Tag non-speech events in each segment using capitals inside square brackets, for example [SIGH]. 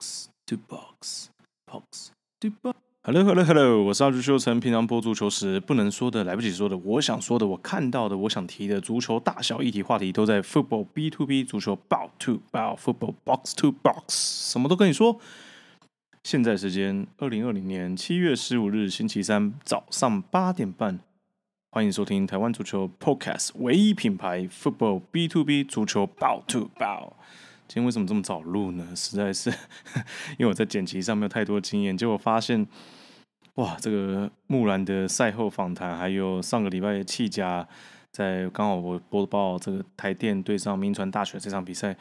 box to box box to box。Hello Hello Hello，我是阿朱修成。平常播足球时不能说的、来不及说的，我想说的、我看到的、我想提的足球大小议题话题，都在 Football B to B 足球 Bout to Bout Football Box to Box，什么都跟你说。现在时间二零二零年七月十五日星期三早上八点半，欢迎收听台湾足球 Podcast 唯一品牌 Football B to B 足球 Bout to Bow。今天为什么这么早录呢？[LAUGHS] 实在是 [LAUGHS] 因为我在剪辑上没有太多经验，结果发现，哇，这个木兰的赛后访谈，还有上个礼拜的弃甲，在刚好我播报这个台电对上民传大学这场比赛，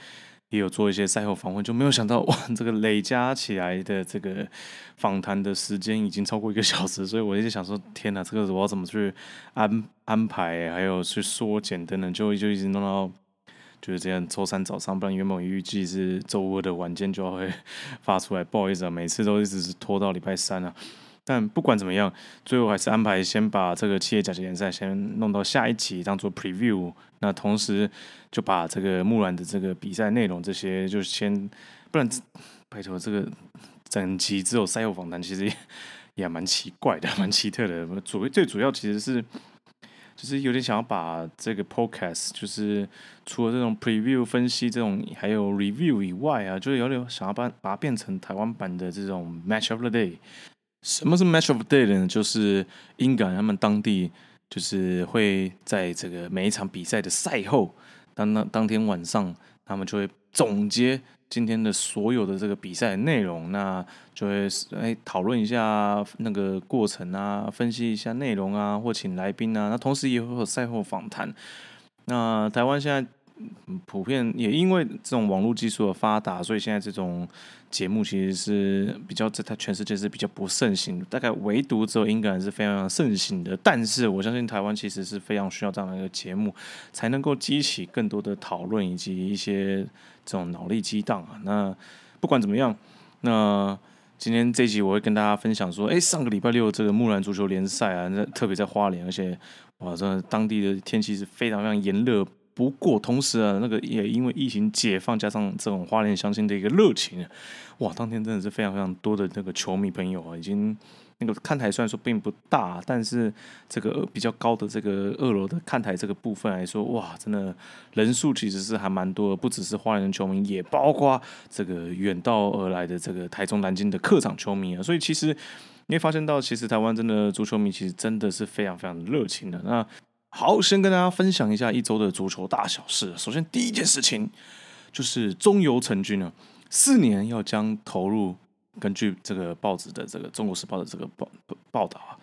也有做一些赛后访问，就没有想到哇，[LAUGHS] 这个累加起来的这个访谈的时间已经超过一个小时，所以我一直想说，天哪，这个我要怎么去安安排，还有去缩减等等，就就一直弄到。就是这样，周三早上，不然原本预计是周二的晚间就会发出来。不好意思啊，每次都一直是拖到礼拜三啊。但不管怎么样，最后还是安排先把这个企业甲级联赛先弄到下一期当做 preview。那同时就把这个木兰的这个比赛内容这些就先，不然拜托这个整集只有赛后访谈，其实也蛮奇怪的，蛮奇特的。主最主要其实是。就是有点想要把这个 podcast，就是除了这种 preview 分析这种，还有 review 以外啊，就是有点想要把把它变成台湾版的这种 match of the day。什么是 match of the day 呢？就是英港他们当地就是会在这个每一场比赛的赛后，当当当天晚上，他们就会总结。今天的所有的这个比赛内容，那就会哎讨论一下那个过程啊，分析一下内容啊，或请来宾啊，那同时也会有赛后访谈。那台湾现在。普遍也因为这种网络技术的发达，所以现在这种节目其实是比较在它全世界是比较不盛行，大概唯独只有英格兰是非常盛行的。但是我相信台湾其实是非常需要这样的一个节目，才能够激起更多的讨论以及一些这种脑力激荡啊。那不管怎么样，那今天这一集我会跟大家分享说，哎，上个礼拜六这个木兰足球联赛啊，那特别在花莲，而且哇，这当地的天气是非常非常炎热。不过，同时啊，那个也因为疫情解放，加上这种花莲相亲的一个热情，哇，当天真的是非常非常多的那个球迷朋友啊，已经那个看台虽然说并不大，但是这个比较高的这个二楼的看台这个部分来说，哇，真的人数其实是还蛮多的，不只是花莲球迷，也包括这个远道而来的这个台中南京的客场球迷啊，所以其实你会发现到，其实台湾真的足球迷其实真的是非常非常热情的那。好，先跟大家分享一下一周的足球大小事。首先，第一件事情就是中游成军了，四年要将投入，根据这个报纸的这个《中国时报》的这个报报道啊，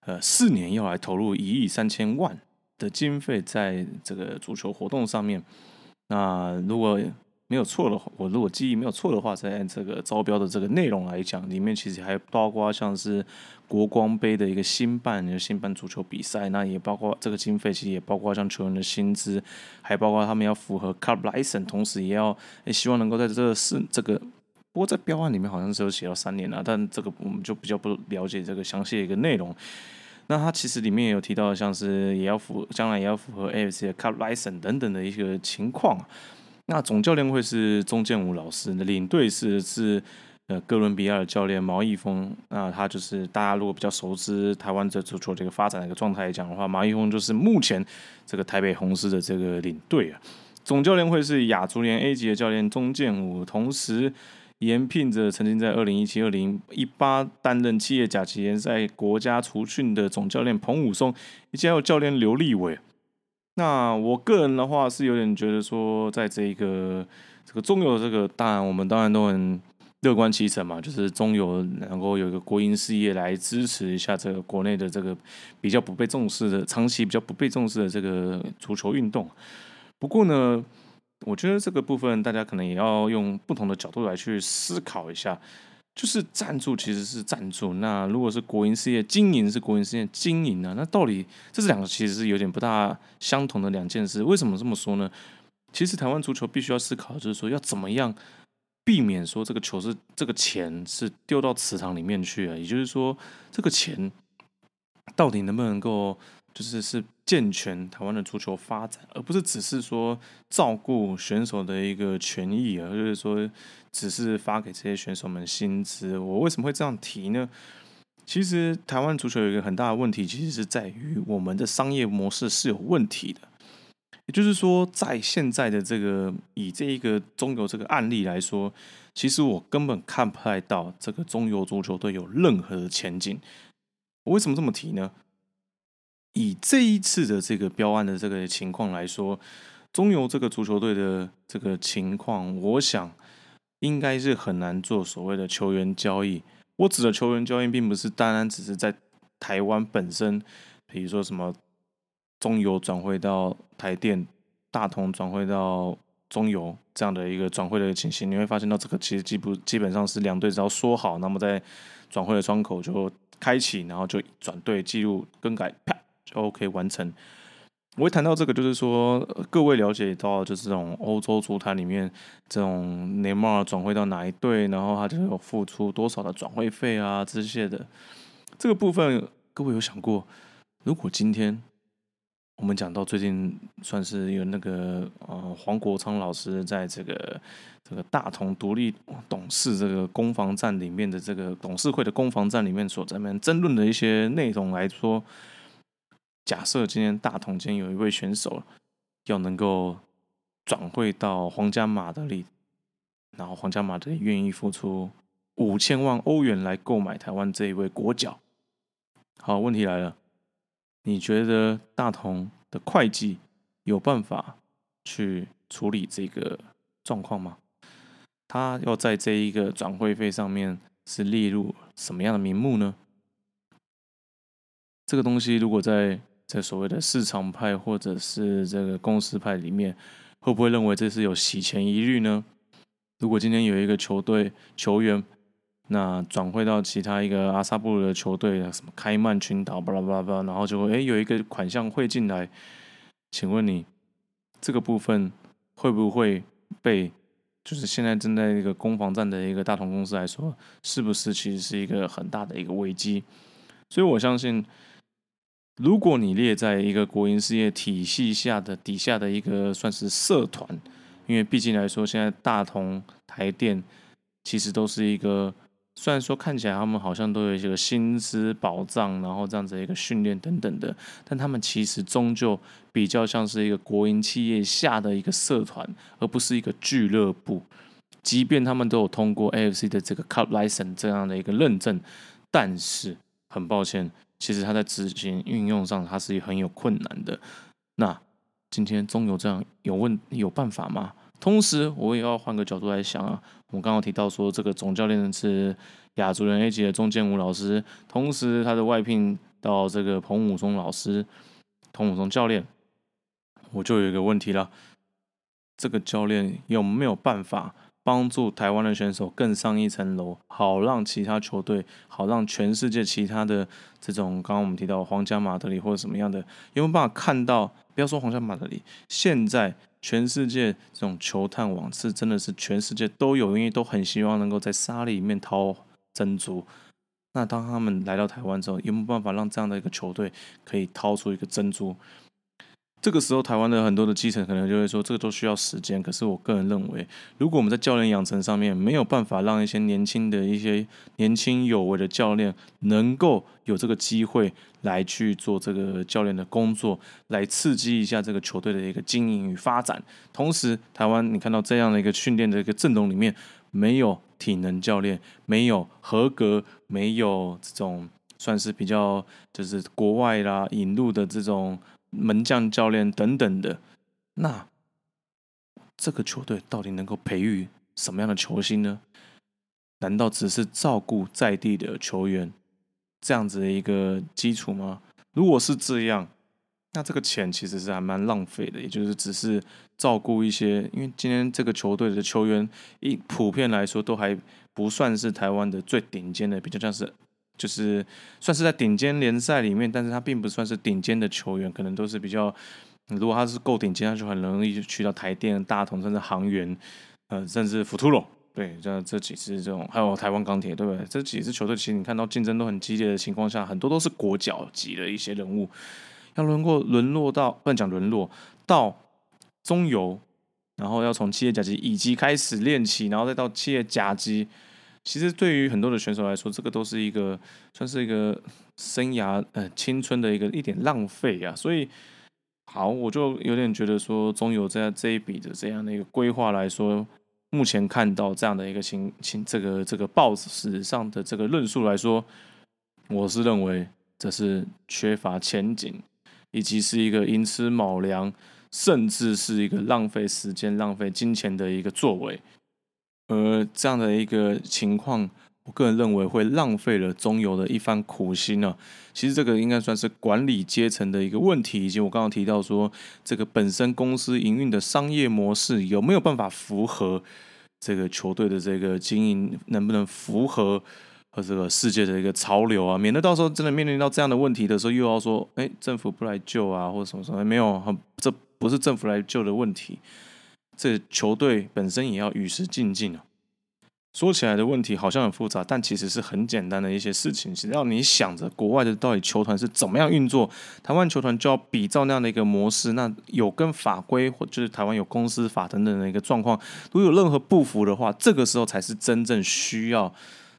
呃，四年要来投入一亿三千万的经费在这个足球活动上面。那如果没有错的话，我如果记忆没有错的话，在这个招标的这个内容来讲，里面其实还包括像是国光杯的一个新办的新办足球比赛，那也包括这个经费，其实也包括像球员的薪资，还包括他们要符合 club license，同时也要也希望能够在这个是这个，不过在标案里面好像是有写到三年了，但这个我们就比较不了解这个详细的一个内容。那它其实里面也有提到，像是也要符将来也要符合 AFC 的 club license 等等的一个情况。那总教练会是钟建武老师，领队是是呃哥伦比亚的教练毛义峰。那他就是大家如果比较熟知台湾这足球这个发展的一个状态来讲的话，毛义峰就是目前这个台北红狮的这个领队啊。总教练会是亚足联 A 级的教练钟建武，同时延聘着曾经在二零一七、二零一八担任企业甲级联赛国家除训的总教练彭武松，以及还有教练刘立伟。那我个人的话是有点觉得说，在这个这个中游这个，当然我们当然都很乐观其成嘛，就是中游能够有一个国营事业来支持一下这个国内的这个比较不被重视的、长期比较不被重视的这个足球运动。不过呢，我觉得这个部分大家可能也要用不同的角度来去思考一下。就是赞助其实是赞助，那如果是国营事业经营是国营事业经营啊，那到底这是两个其实是有点不大相同的两件事。为什么这么说呢？其实台湾足球必须要思考，就是说要怎么样避免说这个球是这个钱是丢到池塘里面去啊，也就是说这个钱到底能不能够就是是健全台湾的足球发展，而不是只是说照顾选手的一个权益，啊就是说只是发给这些选手们薪资。我为什么会这样提呢？其实台湾足球有一个很大的问题，其实是在于我们的商业模式是有问题的。也就是说，在现在的这个以这一个中游这个案例来说，其实我根本看不太到这个中游足球队有任何的前景。我为什么这么提呢？以这一次的这个标案的这个情况来说，中游这个足球队的这个情况，我想应该是很难做所谓的球员交易。我指的球员交易，并不是单单只是在台湾本身，比如说什么中游转会到台电、大同转会到中游这样的一个转会的情形。你会发现到这个其实基不基本上是两队只要说好，那么在转会的窗口就开启，然后就转队记录更改，啪就 OK 完成。我会谈到这个，就是说各位了解到，就是这种欧洲足坛里面，这种内马尔转会到哪一队，然后他就有付出多少的转会费啊这些的。这个部分，各位有想过，如果今天我们讲到最近算是有那个呃黄国昌老师在这个这个大同独立董事这个攻防战里面的这个董事会的攻防战里面所在面争论的一些内容来说。假设今天大同间有一位选手要能够转会到皇家马德里，然后皇家马德里愿意付出五千万欧元来购买台湾这一位国脚。好，问题来了，你觉得大同的会计有办法去处理这个状况吗？他要在这一个转会费上面是列入什么样的名目呢？这个东西如果在在所谓的市场派或者是这个公司派里面，会不会认为这是有洗钱疑虑呢？如果今天有一个球队球员，那转会到其他一个阿萨布鲁的球队，什么开曼群岛，巴拉巴拉巴拉，然后就会诶有一个款项汇进来，请问你这个部分会不会被就是现在正在一个攻防战的一个大同公司来说，是不是其实是一个很大的一个危机？所以我相信。如果你列在一个国营事业体系下的底下的一个算是社团，因为毕竟来说，现在大同、台电其实都是一个，虽然说看起来他们好像都有一个薪资保障，然后这样子一个训练等等的，但他们其实终究比较像是一个国营企业下的一个社团，而不是一个俱乐部。即便他们都有通过 AFC 的这个 Cup License 这样的一个认证，但是很抱歉。其实它在执行运用上，它是很有困难的。那今天中游这样有问有办法吗？同时，我也要换个角度来想啊。我刚刚提到说，这个总教练是亚足联 A 级的钟建武老师，同时他的外聘到这个彭武松老师、彭武松教练，我就有一个问题了：这个教练有没有办法？帮助台湾的选手更上一层楼，好让其他球队，好让全世界其他的这种，刚刚我们提到皇家马德里或者什么样的，有没有办法看到？不要说皇家马德里，现在全世界这种球探网是真的是全世界都有，因为都很希望能够在沙里面掏珍珠。那当他们来到台湾之后，有没有办法让这样的一个球队可以掏出一个珍珠？这个时候，台湾的很多的基层可能就会说，这个都需要时间。可是我个人认为，如果我们在教练养成上面没有办法让一些年轻的一些年轻有为的教练能够有这个机会来去做这个教练的工作，来刺激一下这个球队的一个经营与发展。同时，台湾你看到这样的一个训练的一个阵容里面，没有体能教练，没有合格，没有这种算是比较就是国外啦引入的这种。门将、教练等等的，那这个球队到底能够培育什么样的球星呢？难道只是照顾在地的球员这样子的一个基础吗？如果是这样，那这个钱其实是还蛮浪费的。也就是只是照顾一些，因为今天这个球队的球员一普遍来说都还不算是台湾的最顶尖的，比较像是。就是算是在顶尖联赛里面，但是他并不算是顶尖的球员，可能都是比较，如果他是够顶尖，他就很容易去到台电、大同，甚至航员，呃，甚至福图罗，对，这这几支这种，还有台湾钢铁，对不对？这几支球队其实你看到竞争都很激烈的情况下，很多都是国脚级的一些人物。要能够沦落到不能讲沦落到中游，然后要从企业甲级乙级开始练起，然后再到企业甲级。其实对于很多的选手来说，这个都是一个算是一个生涯呃青春的一个一点浪费啊。所以好，我就有点觉得说，中游在这一笔的这样的一个规划来说，目前看到这样的一个情情这个这个报纸上的这个论述来说，我是认为这是缺乏前景，以及是一个寅吃卯粮，甚至是一个浪费时间、浪费金钱的一个作为。而这样的一个情况，我个人认为会浪费了中游的一番苦心呢。其实这个应该算是管理阶层的一个问题，以及我刚刚提到说，这个本身公司营运的商业模式有没有办法符合这个球队的这个经营，能不能符合和这个世界的一个潮流啊？免得到时候真的面临到这样的问题的时候，又要说，哎，政府不来救啊，或者什么什么？没有，这不是政府来救的问题。这球队本身也要与时俱进啊。说起来的问题好像很复杂，但其实是很简单的一些事情。只要你想着国外的到底球团是怎么样运作，台湾球团就要比照那样的一个模式。那有跟法规或就是台湾有公司法等等的一个状况，如果有任何不符的话，这个时候才是真正需要。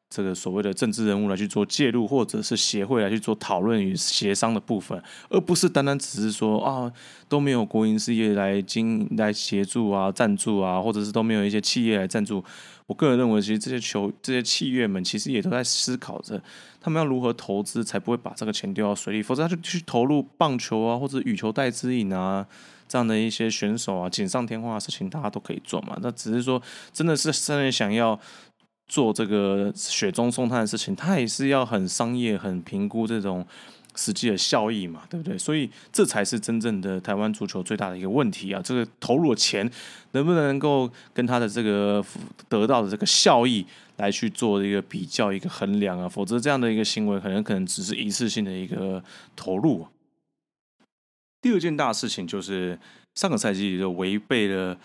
这个所谓的政治人物来去做介入，或者是协会来去做讨论与协商的部分，而不是单单只是说啊都没有国营事业来经来协助啊赞助啊，或者是都没有一些企业来赞助。我个人认为，其实这些球这些企业们其实也都在思考着，他们要如何投资才不会把这个钱丢到水里，否则他就去投入棒球啊或者羽球代之引啊这样的一些选手啊锦上添花的事情，大家都可以做嘛。那只是说，真的是真的想要。做这个雪中送炭的事情，他也是要很商业、很评估这种实际的效益嘛，对不对？所以这才是真正的台湾足球最大的一个问题啊！这个投入的钱能不能够跟他的这个得到的这个效益来去做一个比较、一个衡量啊？否则这样的一个行为，可能可能只是一次性的一个投入。第二件大事情就是上个赛季就违背了。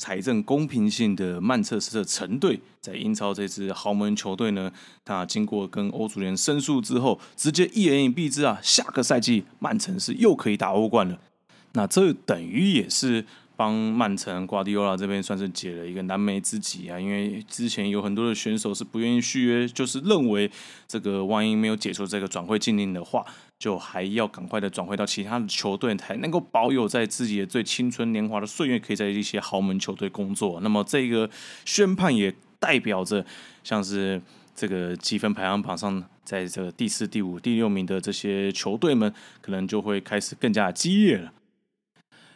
财政公平性的曼彻斯特城队在英超这支豪门球队呢，他经过跟欧足联申诉之后，直接一言以蔽之啊，下个赛季曼城是又可以打欧冠了。那这等于也是帮曼城瓜迪奥拉这边算是解了一个燃眉之急啊，因为之前有很多的选手是不愿意续约，就是认为这个万一没有解除这个转会禁令的话。就还要赶快的转会到其他的球队，才能够保有在自己的最青春年华的岁月，可以在一些豪门球队工作。那么这个宣判也代表着，像是这个积分排行榜上，在这个第四、第五、第六名的这些球队们，可能就会开始更加激烈了。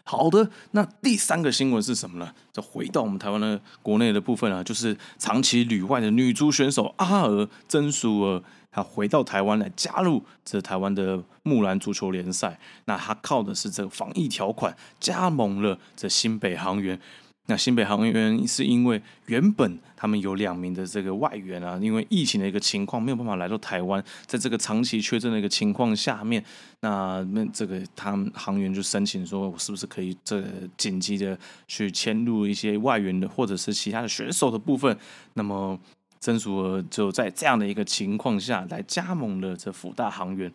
好的，那第三个新闻是什么呢？就回到我们台湾的国内的部分啊，就是长期旅外的女足选手阿尔曾淑儿。他回到台湾来加入这台湾的木兰足球联赛，那他靠的是这个防疫条款加盟了这新北航员。那新北航员是因为原本他们有两名的这个外援啊，因为疫情的一个情况没有办法来到台湾，在这个长期缺阵的一个情况下面，那那这个他们航员就申请说，我是不是可以这紧急的去迁入一些外援的或者是其他的选手的部分？那么。曾淑儿就在这样的一个情况下来加盟了这福大航员。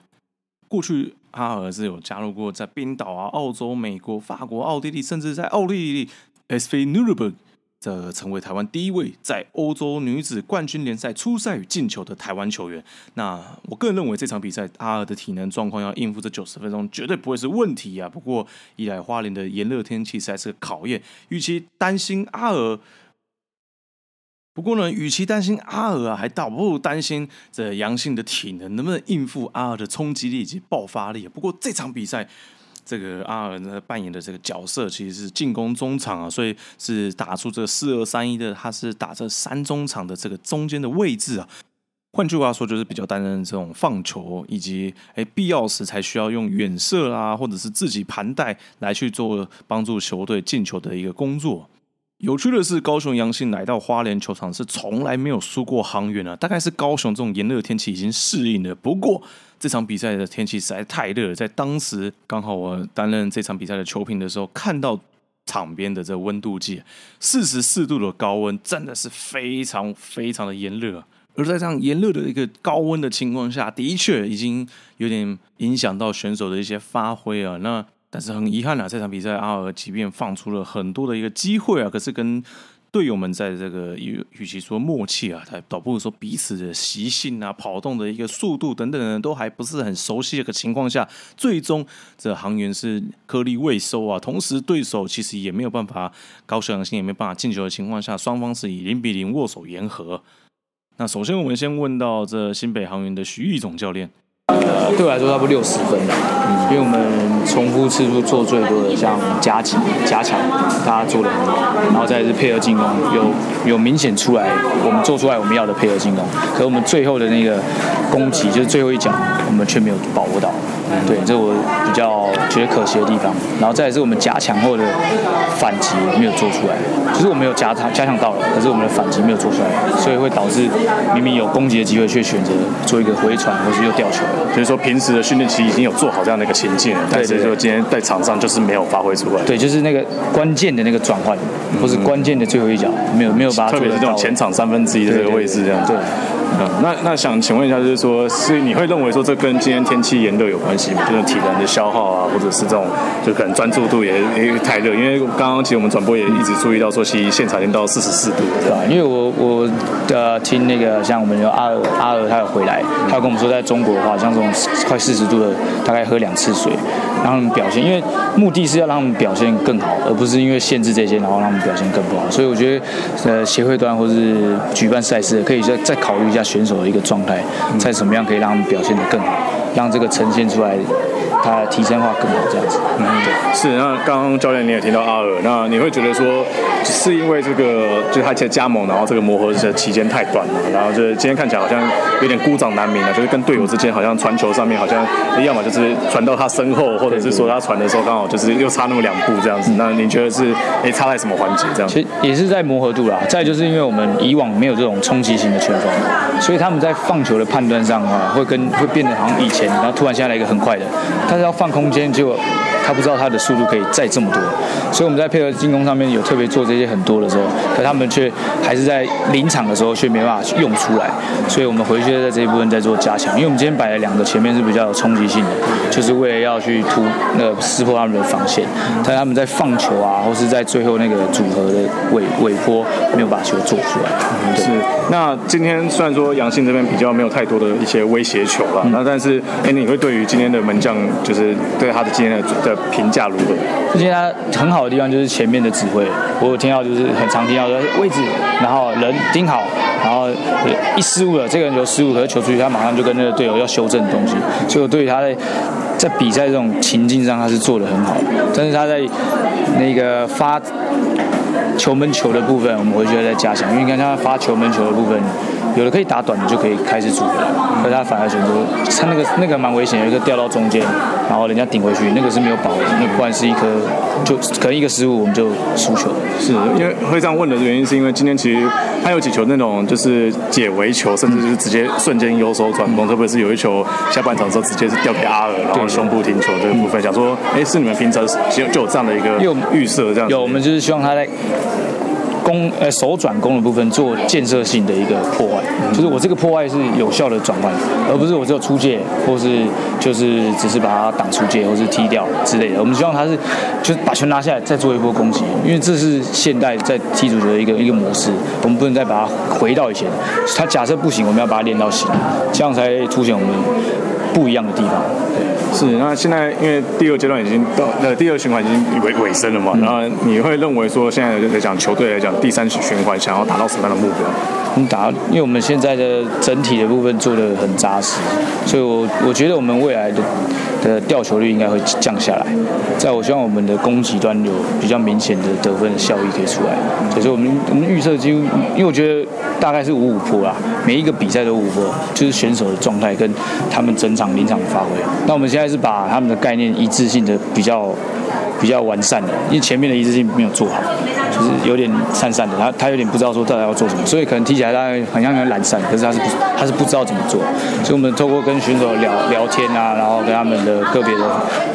过去阿尔是有加入过在冰岛啊、澳洲、美国、法国、奥地利，甚至在奥地利 SV n u r e b e r g 这成为台湾第一位在欧洲女子冠军联赛出赛与进球的台湾球员。那我个人认为这场比赛阿尔的体能状况要应付这九十分钟绝对不会是问题啊。不过一来花莲的炎热天气实在是个考验，与其担心阿尔。不过呢，与其担心阿尔啊，还倒不如担心这阳性的体能能不能应付阿尔的冲击力以及爆发力。不过这场比赛，这个阿尔呢扮演的这个角色其实是进攻中场啊，所以是打出这四二三一的，他是打这三中场的这个中间的位置啊。换句话说，就是比较担任这种放球，以及哎必要时才需要用远射啦，或者是自己盘带来去做帮助球队进球的一个工作。有趣的是，高雄阳信来到花莲球场是从来没有输过航员啊，大概是高雄这种炎热天气已经适应了。不过这场比赛的天气实在太热了，在当时刚好我担任这场比赛的球评的时候，看到场边的这温度计，四十四度的高温，真的是非常非常的炎热。而在这样炎热的一个高温的情况下，的确已经有点影响到选手的一些发挥啊。那但是很遗憾啊，这场比赛阿尔即便放出了很多的一个机会啊，可是跟队友们在这个与与其说默契啊，他倒不如说彼此的习性啊、跑动的一个速度等等的都还不是很熟悉的一个情况下，最终这航员是颗粒未收啊。同时对手其实也没有办法高雄阳性也没办法进球的情况下，双方是以零比零握手言和。那首先我们先问到这新北航员的徐毅总教练。对我来说差不多六十分嗯，因为我们重复次数做最多的，像加急、加强，大家做的很多，然后再是配合进攻，有有明显出来，我们做出来我们要的配合进攻，可我们最后的那个攻击就是最后一脚，我们却没有把握到，对，这我比较觉得可惜的地方。然后再是我们加强后的反击没有做出来，就是我们有加强加强到了，可是我们的反击没有做出来，所以会导致明明有攻击的机会，却选择做一个回传或是又掉球。所以说，平时的训练期已经有做好这样的一个情境了，但是说今天在场上就是没有发挥出来。对，就是那个关键的那个转换，或是关键的最后一脚，没有没有把它特别是这种前场三分之一的这个位置这样。对，嗯，那那想请问一下，就是说，是你会认为说这跟今天天气炎热有关系就是体能的消耗啊，或者是这种就可能专注度也也太热？因为刚刚其实我们转播也一直注意到说，其实现场已经到四十四度，对吧？因为我我呃听那个像我们有阿尔阿尔，他有回来，他有跟我们说，在中国的话，像这种快四十度的，大概喝两次水，让他们表现。因为目的是要让他们表现更好，而不是因为限制这些，然后让他们表现更不好。所以我觉得，呃，协会端或是举办赛事，可以再再考虑一下选手的一个状态，在什么样可以让他们表现得更好，让这个呈现出来。它提升化更好这样子，嗯，对，是。那刚刚教练你也听到阿尔，那你会觉得说，是因为这个就是他其实加盟，然后这个磨合的期间太短了，然后就是今天看起来好像有点孤掌难鸣啊，就是跟队友之间好像传球上面好像，要么就是传到他身后，或者是说他传的时候刚好就是又差那么两步这样子。那你觉得是诶差在什么环节这样？其实也是在磨合度啦。再就是因为我们以往没有这种冲击型的前锋，所以他们在放球的判断上啊，会跟会变得好像以前，然后突然下来一个很快的。他是要放空间，结果他不知道他的速度可以再这么多，所以我们在配合进攻上面有特别做这些很多的时候，可他们却还是在临场的时候却没办法用出来，所以我们回去在这一部分在做加强，因为我们今天摆了两个前面是比较有冲击性的，就是为了要去突那个撕破他们的防线，但他们在放球啊，或是在最后那个组合的尾尾波没有把球做出来。是，那今天虽然说杨信这边比较没有太多的一些威胁球了，那但是哎，你会对于今天的门将？就是对他的今天的的评价如何？今天他很好的地方就是前面的指挥，我有听到就是很常听到说位置，然后人盯好，然后一失误了，这个人球失误，可是球出去，他马上就跟那个队友要修正东西。所以我对于他在在比赛这种情境上，他是做的很好。但是他在那个发球门球的部分，我们回去再加强，因为你看他发球门球的部分。有的可以打短你就可以开始组了，可他反而选择他那个那个蛮危险，有一个掉到中间，然后人家顶回去，那个是没有保的，那不然是一颗就可能一个失误我们就输球。是因为会这样问的原因，是因为今天其实他有几球那种就是解围球，甚至就是直接瞬间右手转攻，特别是有一球下半场的时候直接是掉给阿尔，然后胸部停球这个部分，想说，哎，是你们平常就就有这样的一个预设这样？有，我们就是希望他在。攻呃手转攻的部分做建设性的一个破坏，就是我这个破坏是有效的转换，而不是我只有出界，或是就是只是把它挡出界，或是踢掉之类的。我们希望他是就是把球拿下来再做一波攻击，因为这是现代在踢足球的一个一个模式，我们不能再把它回到以前。他假设不行，我们要把它练到行，这样才凸显我们不一样的地方。对。是，那现在因为第二阶段已经到，那第二循环已经尾尾声了嘛，然后你会认为说现在来讲球队来讲第三循环想要达到什么样的目标？嗯，打，因为我们现在的整体的部分做的很扎实，所以我我觉得我们未来的的掉球率应该会降下来。在我希望我们的攻击端有比较明显的得分的效益可以出来，可是我们我们预测几乎，因为我觉得大概是五五坡啦，每一个比赛都五坡，就是选手的状态跟他们整场临场的发挥。那我们现在是把他们的概念一致性的比较比较完善的，因为前面的一致性没有做好。就是有点散散的，他他有点不知道说到底要做什么，所以可能踢起来他很像有点懒散，可是他是不他是不知道怎么做，所以我们透过跟选手聊聊天啊，然后跟他们的个别的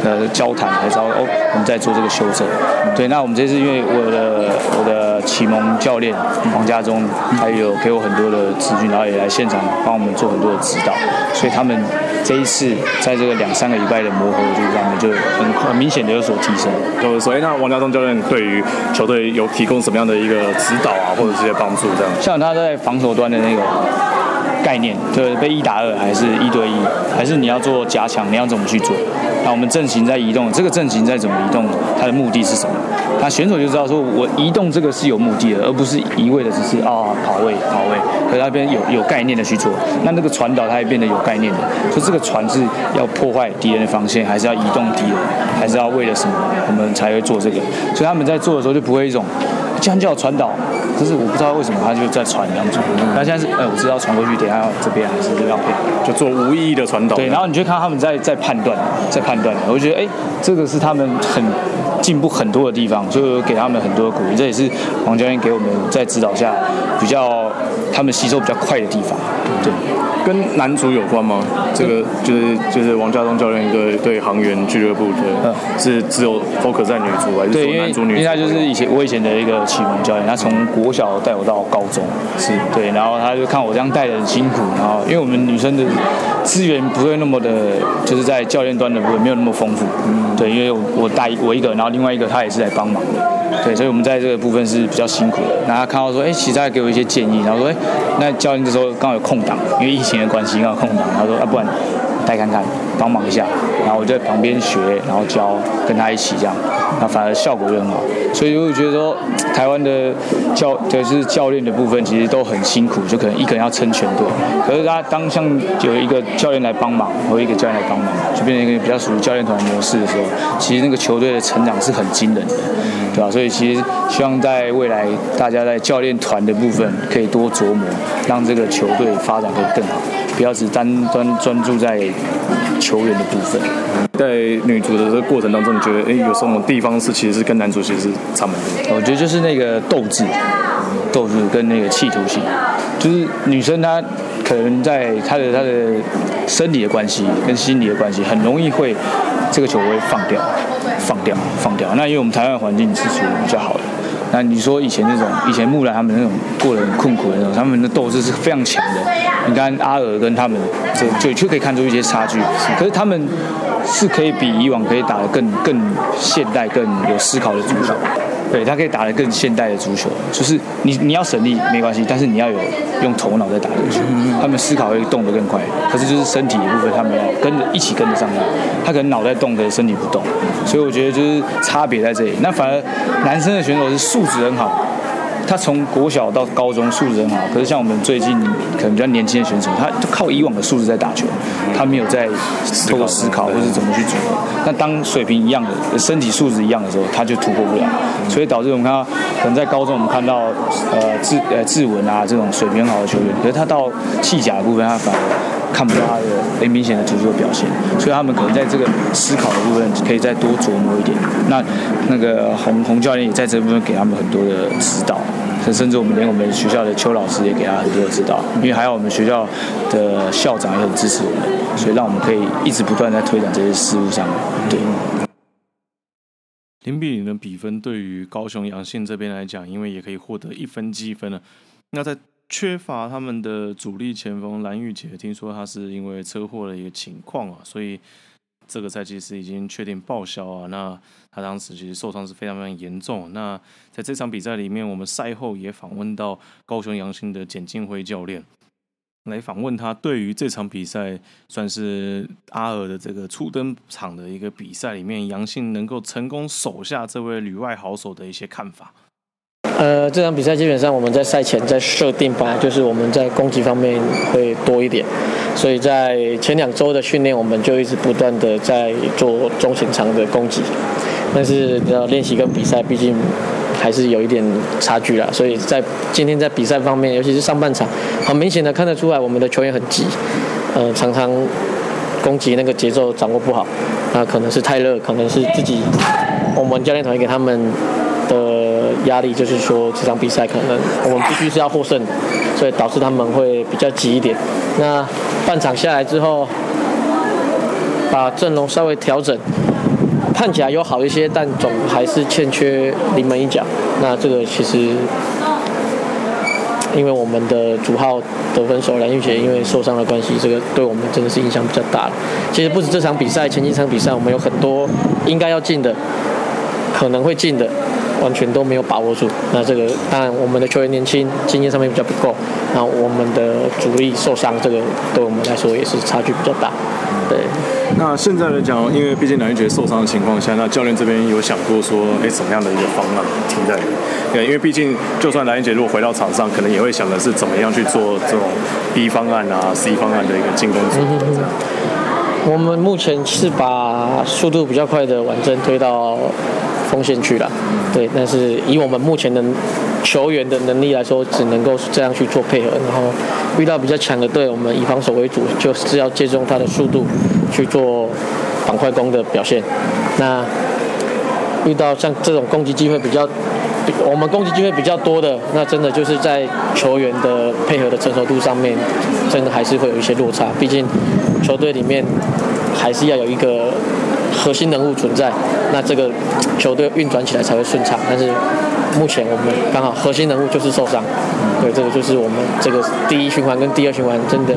呃交谈，才知道哦，我们在做这个修正。对，那我们这次因为我的我的启蒙教练黄家忠，还有给我很多的资讯，然后也来现场帮我们做很多的指导，所以他们这一次在这个两三个礼拜的磨合度上面，就很很明显的有所提升。就是说，哎，那王家忠教练对于球队有提供什么样的一个指导啊，或者这些帮助？这样，像他在防守端的那个。概念就是被一打二还是一对一，还是你要做加强，你要怎么去做？那我们阵型在移动，这个阵型在怎么移动？它的目的是什么？那选手就知道说，我移动这个是有目的的，而不是一味的只是啊跑位跑位。可是那边有有概念的去做，那那个传导它也变得有概念的，说这个船是要破坏敌人的防线，还是要移动敌人，还是要为了什么？我们才会做这个。所以他们在做的时候就不会一种。将叫传导，就是我不知道为什么他就在传这样子。他现在是，呃，我知道传过去，等下要这边还是这要配，就做无意义的传导。对，然后你就看他们在在判断，在判断。我觉得，哎，这个是他们很进步很多的地方，所以给他们很多鼓励。这也是王教练给我们在指导下比较他们吸收比较快的地方。对。跟男足有关吗？这个就是就是王家东教练对对航员俱乐部的，是只有 focus 在女足还是说男足女？因为他就是以前我以前的一个启蒙教练，他从国小带我到高中，是对，然后他就看我这样带的很辛苦，然后因为我们女生的资源不会那么的，就是在教练端的部分没有那么丰富，嗯，对，因为我带我一个，然后另外一个他也是来帮忙的。对，所以我们在这个部分是比较辛苦的。然后看到说，哎，其实他给我一些建议，然后说，哎，那教练这时候刚好有空档，因为疫情的关系刚好空档，他说，啊，不然带看看，帮忙一下。然后我在旁边学，然后教，跟他一起这样。那反而效果就很好，所以我觉得说，台湾的教就是教练的部分，其实都很辛苦，就可能一个人要撑全队。可是他当像有一个教练来帮忙，或一个教练来帮忙，就变成一个比较属于教练团模式的时候，其实那个球队的成长是很惊人的，对吧？所以其实希望在未来，大家在教练团的部分可以多琢磨，让这个球队发展会更好，不要只单专专注在球员的部分。在女足的这个过程当中，你觉得哎有什么地方是其实是跟男足其实是差蛮多？我觉得就是那个斗志，斗志跟那个企图心，就是女生她可能在她的她的生理的关系跟心理的关系，很容易会这个球会放掉，放掉，放掉。那因为我们台湾环境是属于比较好的。那你说以前那种，以前木兰他们那种过得很困苦的那种，他们的斗志是非常强的。你看阿尔跟他们，就就就可以看出一些差距。可是他们是可以比以往可以打得更更现代、更有思考的足球。对他可以打得更现代的足球，就是你你要省力没关系，但是你要有用头脑在打足球。他们思考会动得更快，可是就是身体的部分，他们要跟着一起跟得上他。他可能脑袋动，可是身体不动，所以我觉得就是差别在这里。那反而男生的选手是素质很好。他从国小到高中素质很好，可是像我们最近可能比较年轻的选手，他就靠以往的素质在打球，他没有在透过思考或是怎么去组合。那当水平一样的、身体素质一样的时候，他就突破不了，所以导致我们看到可能在高中我们看到呃志呃志文啊这种水平很好的球员，可是他到弃甲的部分，他反而看不到他的很明显的突出的表现，所以他们可能在这个思考的部分可以再多琢磨一点。那那个洪洪教练也在这部分给他们很多的指导。甚至我们连我们学校的邱老师也给他很多的指导，因为还有我们学校的校长也很支持我们，所以让我们可以一直不断在推展这些事物上面。对，零比零的比分对于高雄阳信这边来讲，因为也可以获得一分积分了。那在缺乏他们的主力前锋蓝玉杰，听说他是因为车祸的一个情况啊，所以。这个赛季是已经确定报销啊，那他当时其实受伤是非常非常严重。那在这场比赛里面，我们赛后也访问到高雄阳兴的简进辉教练，来访问他对于这场比赛算是阿尔的这个初登场的一个比赛里面，阳兴能够成功守下这位旅外好手的一些看法。呃，这场比赛基本上我们在赛前在设定本来就是我们在攻击方面会多一点，所以在前两周的训练我们就一直不断的在做中型场的攻击，但是要练习跟比赛毕竟还是有一点差距啦，所以在今天在比赛方面，尤其是上半场，很明显的看得出来我们的球员很急，呃，常常攻击那个节奏掌握不好，那可能是太热，可能是自己我们教练团给他们。压力就是说，这场比赛可能我们必须是要获胜，所以导致他们会比较急一点。那半场下来之后，把阵容稍微调整，看起来有好一些，但总还是欠缺临门一脚。那这个其实，因为我们的主号得分手梁玉杰因为受伤的关系，这个对我们真的是影响比较大。其实不止这场比赛，前几场比赛我们有很多应该要进的，可能会进的。完全都没有把握住，那这个当然我们的球员年轻，经验上面比较不够，然后我们的主力受伤，这个对我们来说也是差距比较大。对。那现在来讲，因为毕竟蓝玉杰受伤的情况下，那教练这边有想过说，哎，什么样的一个方案替代？对，因为毕竟就算蓝玉杰如果回到场上，可能也会想的是怎么样去做这种 B 方案啊、C 方案的一个进攻组合。我们目前是把速度比较快的完整推到。锋线去了，对，但是以我们目前的球员的能力来说，只能够这样去做配合。然后遇到比较强的队，我们以防守为主，就是要借重他的速度去做反快攻的表现。那遇到像这种攻击机会比较，我们攻击机会比较多的，那真的就是在球员的配合的成熟度上面，真的还是会有一些落差。毕竟球队里面还是要有一个。核心人物存在，那这个球队运转起来才会顺畅。但是目前我们刚好核心人物就是受伤，对，这个就是我们这个第一循环跟第二循环真的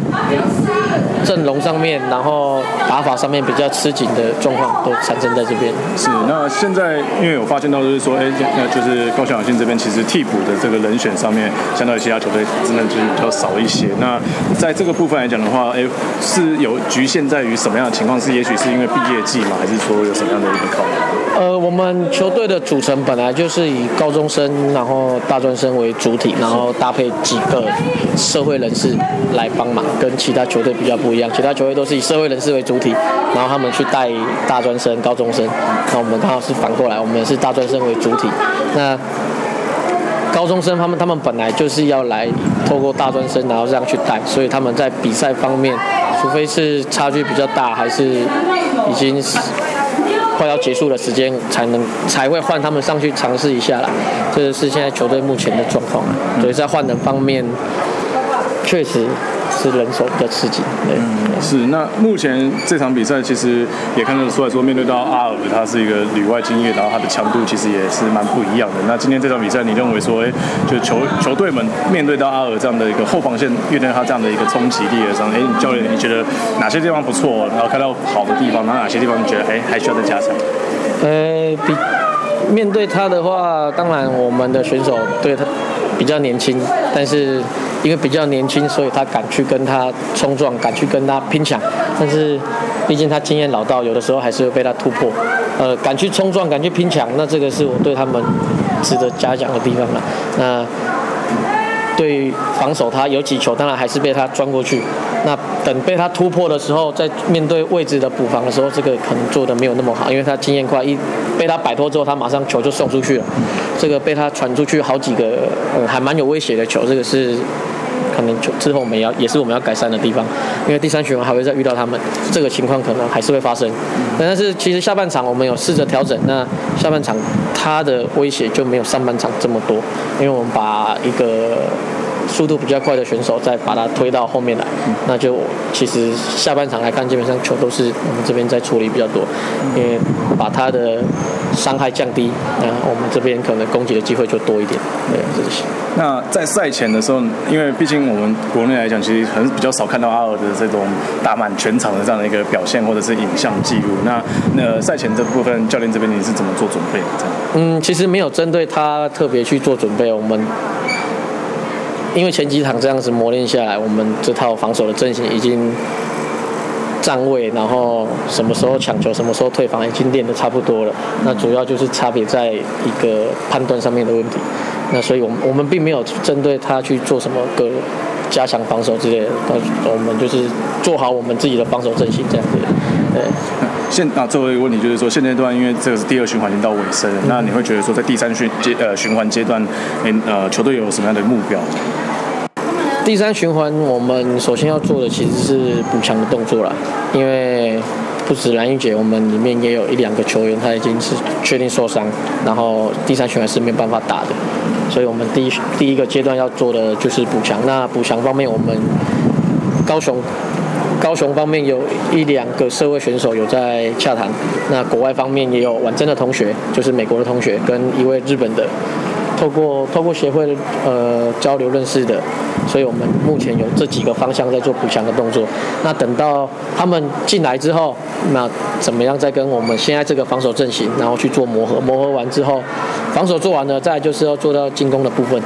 阵容上面，然后打法上面比较吃紧的状况都产生在这边。是，那现在因为我发现到就是说，哎，那就是高雄养信这边其实替补的这个人选上面，相对于其他球队真的就是比较少一些。那在这个部分来讲的话，哎，是有局限在于什么样的情况？是也许是因为毕业季嘛，还是说有什么样的一个考量？呃，我们球队的组成本来就是以高中生，然后大专生为主体，然后搭配几个社会人士来帮忙，跟其他球队比较不一样。其他球队都是以社会人士为主体，然后他们去带大专生、高中生。那我们刚好是反过来，我们也是大专生为主体。那高中生他们他们本来就是要来透过大专生，然后这样去带，所以他们在比赛方面，除非是差距比较大，还是已经。快要结束的时间才能才会换他们上去尝试一下啦，这是现在球队目前的状况所以在换人方面，确实。是人手比较刺激，嗯，是。那目前这场比赛其实也看得出来说，面对到阿尔，他是一个旅外经验，然后他的强度其实也是蛮不一样的。那今天这场比赛，你认为说，哎，就球球队们面对到阿尔这样的一个后防线，面对他这样的一个冲击力的时候，哎，教练你觉得哪些地方不错？然后看到好的地方，然后哪些地方你觉得哎还需要再加强？呃，比面对他的话，当然我们的选手对他比较年轻，但是。因为比较年轻，所以他敢去跟他冲撞，敢去跟他拼抢。但是，毕竟他经验老道，有的时候还是会被他突破。呃，敢去冲撞，敢去拼抢，那这个是我对他们值得嘉奖的地方了。那。对防守他有几球，当然还是被他钻过去。那等被他突破的时候，在面对位置的补防的时候，这个可能做的没有那么好，因为他经验快，一被他摆脱之后，他马上球就送出去了。这个被他传出去好几个，呃，还蛮有威胁的球，这个是可能就之后我们要也是我们要改善的地方。因为第三循环还会再遇到他们，这个情况可能还是会发生。但是其实下半场我们有试着调整，那下半场他的威胁就没有上半场这么多，因为我们把一个。速度比较快的选手再把他推到后面来，那就其实下半场来看，基本上球都是我们这边在处理比较多，因为把他的伤害降低，那我们这边可能攻击的机会就多一点。对，这些。那在赛前的时候，因为毕竟我们国内来讲，其实很比较少看到阿尔的这种打满全场的这样的一个表现，或者是影像记录。那那赛前这部分，教练这边你是怎么做准备的？嗯，其实没有针对他特别去做准备，我们。因为前几场这样子磨练下来，我们这套防守的阵型已经站位，然后什么时候抢球，什么时候退防，已经练得差不多了。那主要就是差别在一个判断上面的问题。那所以，我们我们并没有针对他去做什么个加强防守之类的，我们就是做好我们自己的防守阵型这样子。对。现那最后一个问题就是说，现阶段因为这个是第二循环已经到尾声，那你会觉得说，在第三循阶呃循环阶段，呃球队有什么样的目标？第三循环我们首先要做的其实是补强的动作了，因为不止蓝玉姐，我们里面也有一两个球员他已经是确定受伤，然后第三循环是没有办法打的，所以我们第一第一个阶段要做的就是补强。那补强方面，我们高雄。高雄方面有一两个社会选手有在洽谈，那国外方面也有婉珍的同学，就是美国的同学跟一位日本的。透过透过协会的呃交流认识的，所以我们目前有这几个方向在做补强的动作。那等到他们进来之后，那怎么样再跟我们现在这个防守阵型，然后去做磨合？磨合完之后，防守做完了，再就是要做到进攻的部分。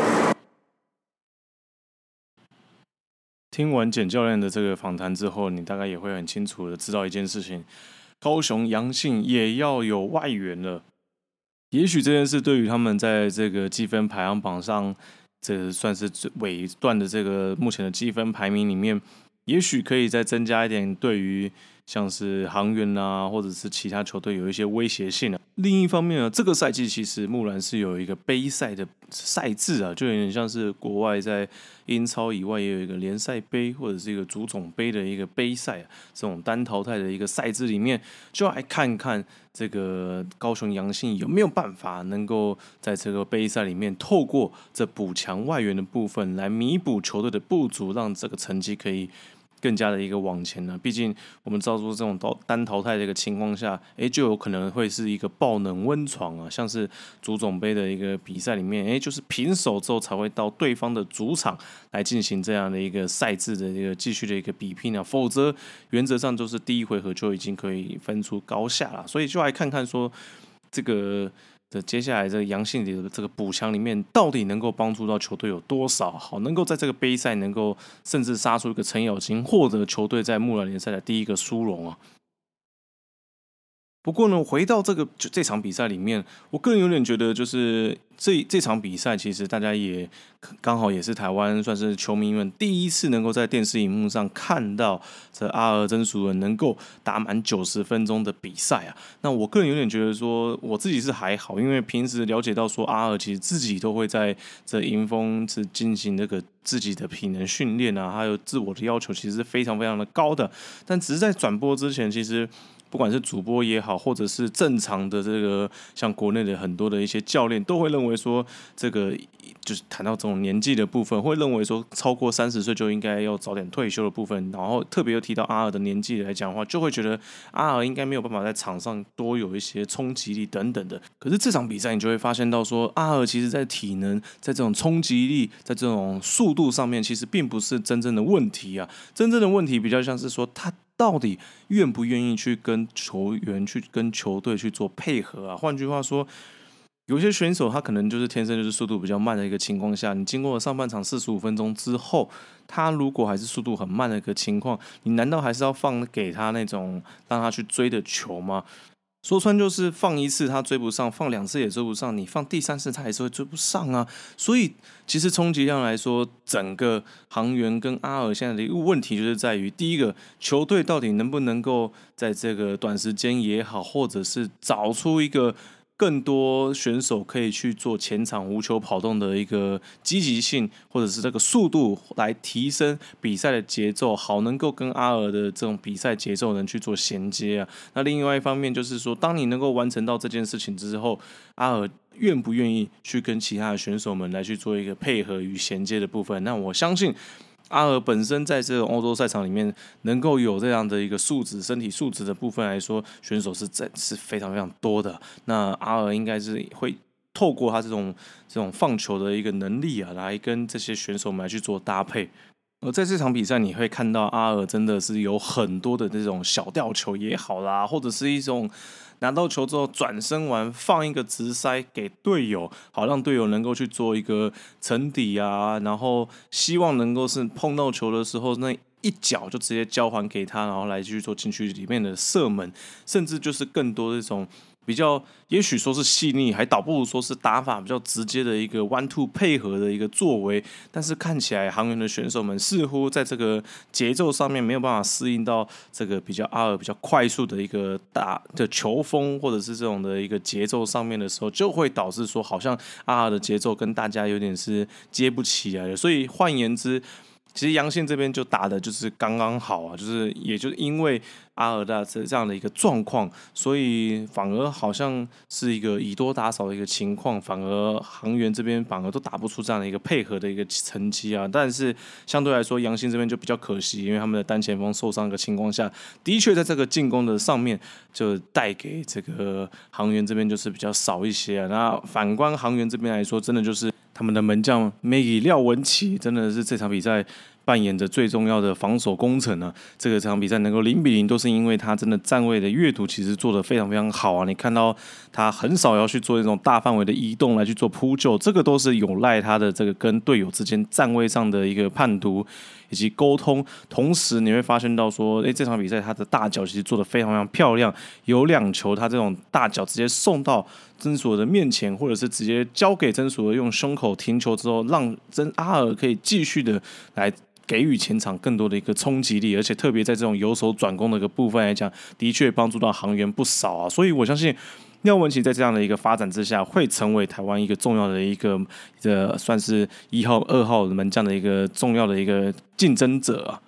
听完简教练的这个访谈之后，你大概也会很清楚的知道一件事情：高雄阳性也要有外援了。也许这件事对于他们在这个积分排行榜上，这算是尾段的这个目前的积分排名里面，也许可以再增加一点对于像是航员啊，或者是其他球队有一些威胁性啊。另一方面呢，这个赛季其实木兰是有一个杯赛的赛制啊，就有点像是国外在英超以外也有一个联赛杯或者是一个足总杯的一个杯赛啊，这种单淘汰的一个赛制里面，就来看看。这个高雄阳性有没有办法能够在这个杯赛里面透过这补强外援的部分来弥补球队的不足，让这个成绩可以。更加的一个往前呢，毕竟我们知道说这种单单淘汰的一个情况下，哎，就有可能会是一个爆冷温床啊，像是足总杯的一个比赛里面，哎，就是平手之后才会到对方的主场来进行这样的一个赛制的一个继续的一个比拼啊，否则原则上就是第一回合就已经可以分出高下了，所以就来看看说这个。这接下来这个阳性里的这个补强里面，到底能够帮助到球队有多少？好，能够在这个杯赛能够甚至杀出一个程咬金，获得球队在木兰联赛的第一个殊荣啊！不过呢，回到这个就这场比赛里面，我个人有点觉得，就是这这场比赛其实大家也刚好也是台湾算是球迷们第一次能够在电视荧幕上看到这阿尔真熟人能够打满九十分钟的比赛啊。那我个人有点觉得说，我自己是还好，因为平时了解到说阿尔其实自己都会在这迎风是进行那个自己的体能训练啊，还有自我的要求其实是非常非常的高的。但只是在转播之前，其实。不管是主播也好，或者是正常的这个像国内的很多的一些教练，都会认为说，这个就是谈到这种年纪的部分，会认为说超过三十岁就应该要早点退休的部分。然后特别又提到阿尔的年纪来讲的话，就会觉得阿尔应该没有办法在场上多有一些冲击力等等的。可是这场比赛你就会发现到说，阿尔其实在体能、在这种冲击力、在这种速度上面，其实并不是真正的问题啊。真正的问题比较像是说他。到底愿不愿意去跟球员去跟球队去做配合啊？换句话说，有些选手他可能就是天生就是速度比较慢的一个情况下，你经过了上半场四十五分钟之后，他如果还是速度很慢的一个情况，你难道还是要放给他那种让他去追的球吗？说穿就是放一次他追不上，放两次也追不上，你放第三次他还是会追不上啊。所以其实冲击量来说，整个航员跟阿尔现在的一个问题就是在于，第一个球队到底能不能够在这个短时间也好，或者是找出一个。更多选手可以去做前场无球跑动的一个积极性，或者是这个速度来提升比赛的节奏，好能够跟阿尔的这种比赛节奏能去做衔接啊。那另外一方面就是说，当你能够完成到这件事情之后，阿尔愿不愿意去跟其他的选手们来去做一个配合与衔接的部分？那我相信。阿尔本身在这个欧洲赛场里面能够有这样的一个素质、身体素质的部分来说，选手是在是非常非常多的。那阿尔应该是会透过他这种这种放球的一个能力啊，来跟这些选手们来去做搭配。而在这场比赛，你会看到阿尔真的是有很多的这种小吊球也好啦，或者是一种。拿到球之后，转身完放一个直塞给队友，好让队友能够去做一个沉底啊，然后希望能够是碰到球的时候，那一脚就直接交还给他，然后来继续做禁区里面的射门，甚至就是更多这种。比较，也许说是细腻，还倒不如说是打法比较直接的一个 one two 配合的一个作为。但是看起来航员的选手们似乎在这个节奏上面没有办法适应到这个比较阿尔比较快速的一个打的球风，或者是这种的一个节奏上面的时候，就会导致说好像阿尔的节奏跟大家有点是接不起来的。所以换言之，其实阳信这边就打的就是刚刚好啊，就是也就是因为阿尔达这这样的一个状况，所以反而好像是一个以多打少的一个情况，反而航员这边反而都打不出这样的一个配合的一个成绩啊。但是相对来说，阳信这边就比较可惜，因为他们的单前锋受伤的情况下，的确在这个进攻的上面就带给这个航员这边就是比较少一些啊。那反观航员这边来说，真的就是。他们的门将 Maggie 廖文琪真的是这场比赛扮演着最重要的防守工程呢。这个场比赛能够零比零，都是因为他真的站位的阅读其实做的非常非常好啊。你看到他很少要去做这种大范围的移动来去做扑救，这个都是有赖他的这个跟队友之间站位上的一个判读。以及沟通，同时你会发现到说，诶，这场比赛他的大脚其实做的非常非常漂亮，有两球他这种大脚直接送到曾索的面前，或者是直接交给真索用胸口停球之后，让真阿尔可以继续的来给予前场更多的一个冲击力，而且特别在这种由守转攻的一个部分来讲，的确帮助到航员不少啊，所以我相信。廖文琪在这样的一个发展之下，会成为台湾一个重要的一个的算是一号、二号门将的一个重要的一个竞争者啊。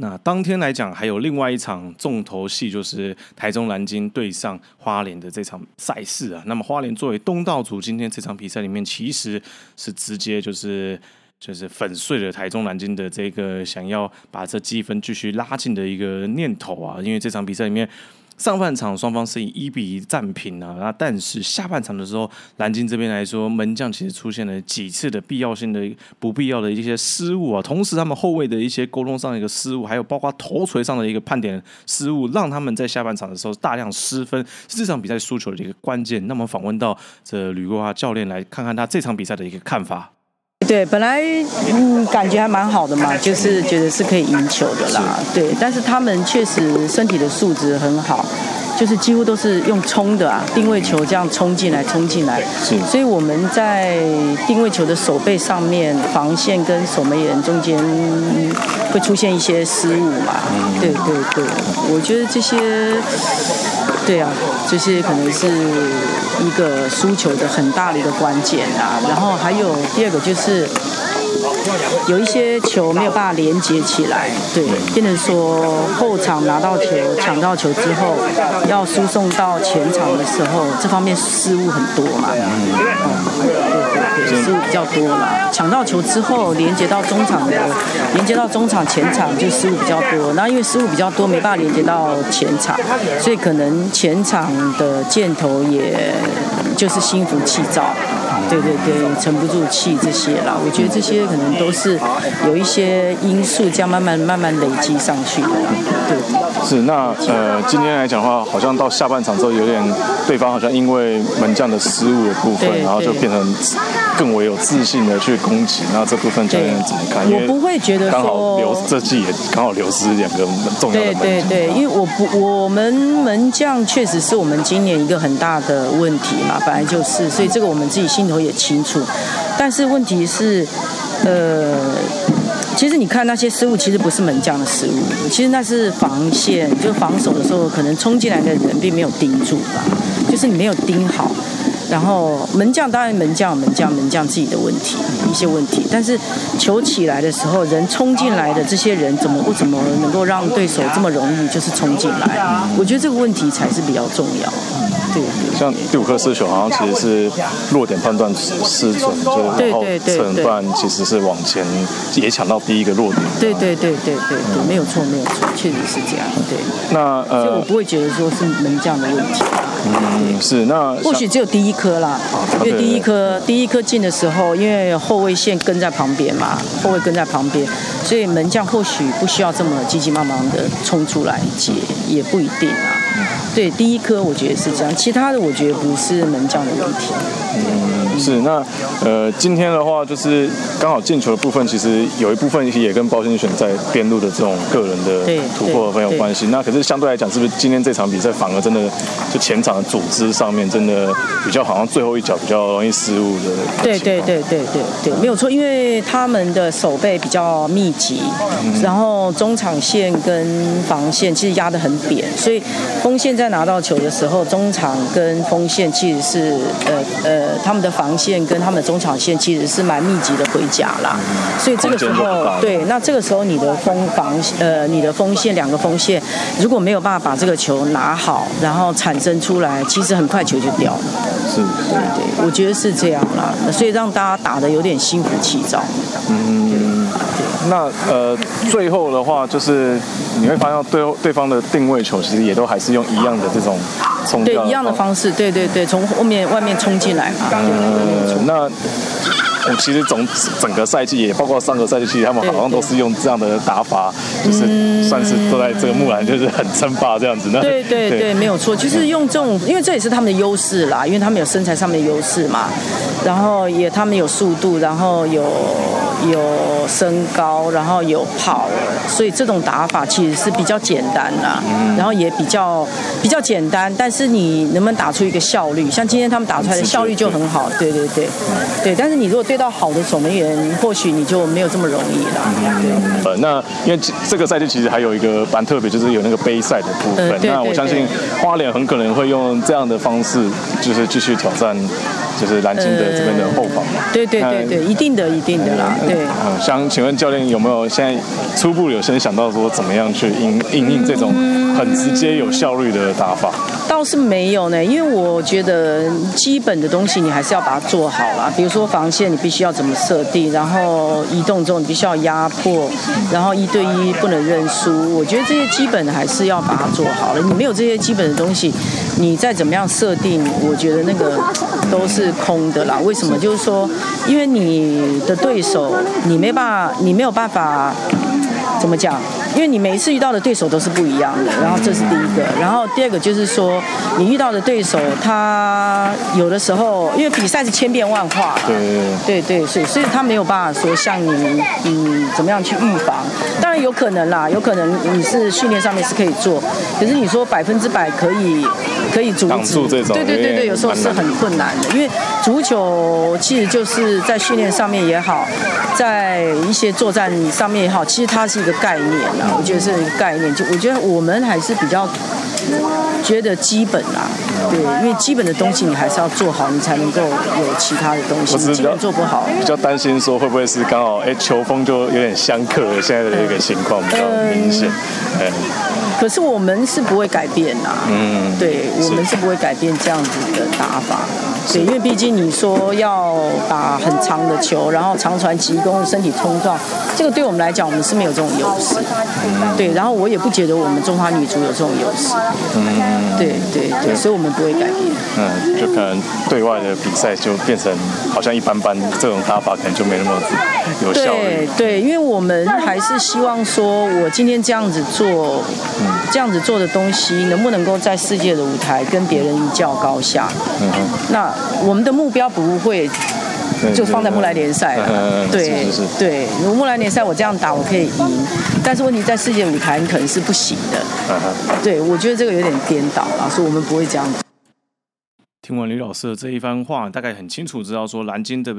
那当天来讲，还有另外一场重头戏，就是台中蓝鲸对上花莲的这场赛事啊。那么花莲作为东道主，今天这场比赛里面其实是直接就是就是粉碎了台中蓝鲸的这个想要把这积分继续拉近的一个念头啊。因为这场比赛里面。上半场双方是以一比一战平啊，那但是下半场的时候，蓝鲸这边来说，门将其实出现了几次的必要性的不必要的一些失误啊，同时他们后卫的一些沟通上的一个失误，还有包括头锤上的一个判点失误，让他们在下半场的时候大量失分，是这场比赛输球的一个关键。那么访问到这吕国华教练来看看他这场比赛的一个看法。对，本来嗯感觉还蛮好的嘛，就是觉得是可以赢球的啦。对，但是他们确实身体的素质很好，就是几乎都是用冲的啊，定位球这样冲进来，冲进来。是。所以我们在定位球的手背上面，防线跟守门员中间会出现一些失误嘛。嗯。对对对，我觉得这些。对啊，这些可能是一个输球的很大的一个关键啊。然后还有第二个就是。有一些球没有办法连接起来，对，变成说后场拿到球、抢到球之后，要输送到前场的时候，这方面失误很多嘛。嗯，对对对，失误比较多嘛。抢到球之后，连接到中场的，连接到中场前场就失误比较多。那因为失误比较多，没办法连接到前场，所以可能前场的箭头也就是心浮气躁。对对对，沉不住气这些啦，我觉得这些可能都是有一些因素，这样慢慢慢慢累积上去的。对，是那呃，今天来讲的话，好像到下半场之后，有点对方好像因为门将的失误的部分，然后就变成更为有自信的去攻击。那这部分教练怎么看？我不会觉得刚好流这季也刚好流失两个重要的门将。对对对，因为我不我们门将确实是我们今年一个很大的问题嘛，本来就是，所以这个我们自己心头。也清楚，但是问题是，呃，其实你看那些失误，其实不是门将的失误，其实那是防线，就防守的时候可能冲进来的人并没有盯住吧，就是你没有盯好。然后门将当然门将门将门将自己的问题一些问题，但是球起来的时候，人冲进来的这些人怎么不怎么能够让对手这么容易就是冲进来？我觉得这个问题才是比较重要。对，像第五颗失球，好像其实是弱点判断失准，就然后承办其实是往前也抢到第一个弱点。对对对对对对，没有错没有错，确实是这样。对，那呃，所以我不会觉得说是门将的问题。嗯，是那或许只有第一颗啦，因为第一颗第一颗进的时候，因为后卫线跟在旁边嘛，后卫跟在旁边，所以门将或许不需要这么急急忙忙的冲出来接，也不一定啊。对，第一颗我觉得是这样，其他的我觉得不是门将的问题。嗯，是那呃，今天的话就是刚好进球的部分，其实有一部分也跟包先选在边路的这种个人的突破很有关系。那可是相对来讲，是不是今天这场比赛反而真的就前场的组织上面真的比较好像最后一脚比较容易失误的？对对对对对对，没有错，因为他们的手背比较密集，然后中场线跟防线其实压得很扁，所以锋线。在拿到球的时候，中场跟锋线其实是呃呃他们的防线跟他们的中场线其实是蛮密集的回夹啦，所以这个时候对，那这个时候你的锋防呃你的锋线两个锋线如果没有办法把这个球拿好，然后产生出来，其实很快球就掉了。是，对对，我觉得是这样啦，所以让大家打的有点心浮气躁。嗯，那呃 [LAUGHS] 最后的话就是你会发现对对方的定位球其实也都还是用一样的这种冲对一样的方式，对对对，从后面外面冲进来嘛。[LAUGHS] 其实总整个赛季也包括上个赛季，其实他们好像都是用这样的打法，就是算是都在这个木兰就是很称霸这样子。[LAUGHS] 对对对，没有错，就是用这种，因为这也是他们的优势啦，因为他们有身材上面的优势嘛，然后也他们有速度，然后有有身高，然后有跑，所以这种打法其实是比较简单的，然后也比较比较简单，但是你能不能打出一个效率？像今天他们打出来的效率就很好，对对对，对，但是你如果对到好的守门员，或许你就没有这么容易了。对。呃，那因为这个赛季其实还有一个蛮特别，就是有那个杯赛的部分。那我相信花莲很可能会用这样的方式，就是继续挑战，就是蓝鲸的这边的后防嘛。对对对对，一定的，一定的啦。对。嗯，想请问教练有没有现在初步有先想到说怎么样去应应应这种很直接有效率的打法？倒是没有呢，因为我觉得基本的东西你还是要把它做好啦。比如说防线，你必须要怎么设定，然后移动中你必须要压迫，然后一对一不能认输。我觉得这些基本还是要把它做好了。你没有这些基本的东西，你再怎么样设定，我觉得那个都是空的啦。为什么？就是说，因为你的对手，你没办法，你没有办法。怎么讲？因为你每一次遇到的对手都是不一样的，然后这是第一个，然后第二个就是说，你遇到的对手他有的时候，因为比赛是千变万化，对。对对，所以所以他没有办法说像你嗯怎么样去预防，当然有可能啦，有可能你是训练上面是可以做，可是你说百分之百可以可以阻止这种，对对对对，有时候是很困难的，因为足球其实就是在训练上面也好，在一些作战上面也好，其实它是一。个概念啊，我觉得是一个概念。就我觉得我们还是比较觉得基本啦，对，因为基本的东西你还是要做好，你才能够有其他的东西。基本做不好，比较担心说会不会是刚好哎，球风就有点相克，现在的一个情况比较明显。嗯，可是我们是不会改变呐。嗯，对，我们是不会改变这样子的打法。对，因为毕竟你说要打很长的球，然后长传急攻，身体冲撞，这个对我们来讲，我们是没有这种优势。对，然后我也不觉得我们中华女足有这种优势。嗯，对对对，所以我们不会改变。嗯，就可能对外的比赛就变成好像一般般，这种打法可能就没那么有效对对，因为我们还是希望说，我今天这样子做，这样子做的东西，能不能够在世界的舞台跟别人一较高下？嗯那。我们的目标不会就放在木兰联赛了，[LAUGHS] 对对，如果木兰联赛我这样打我可以赢，但是问题在世界舞台你可能是不行的，对，我觉得这个有点颠倒啊，所以我们不会这样。听完吕老师的这一番话，大概很清楚知道说，蓝鲸的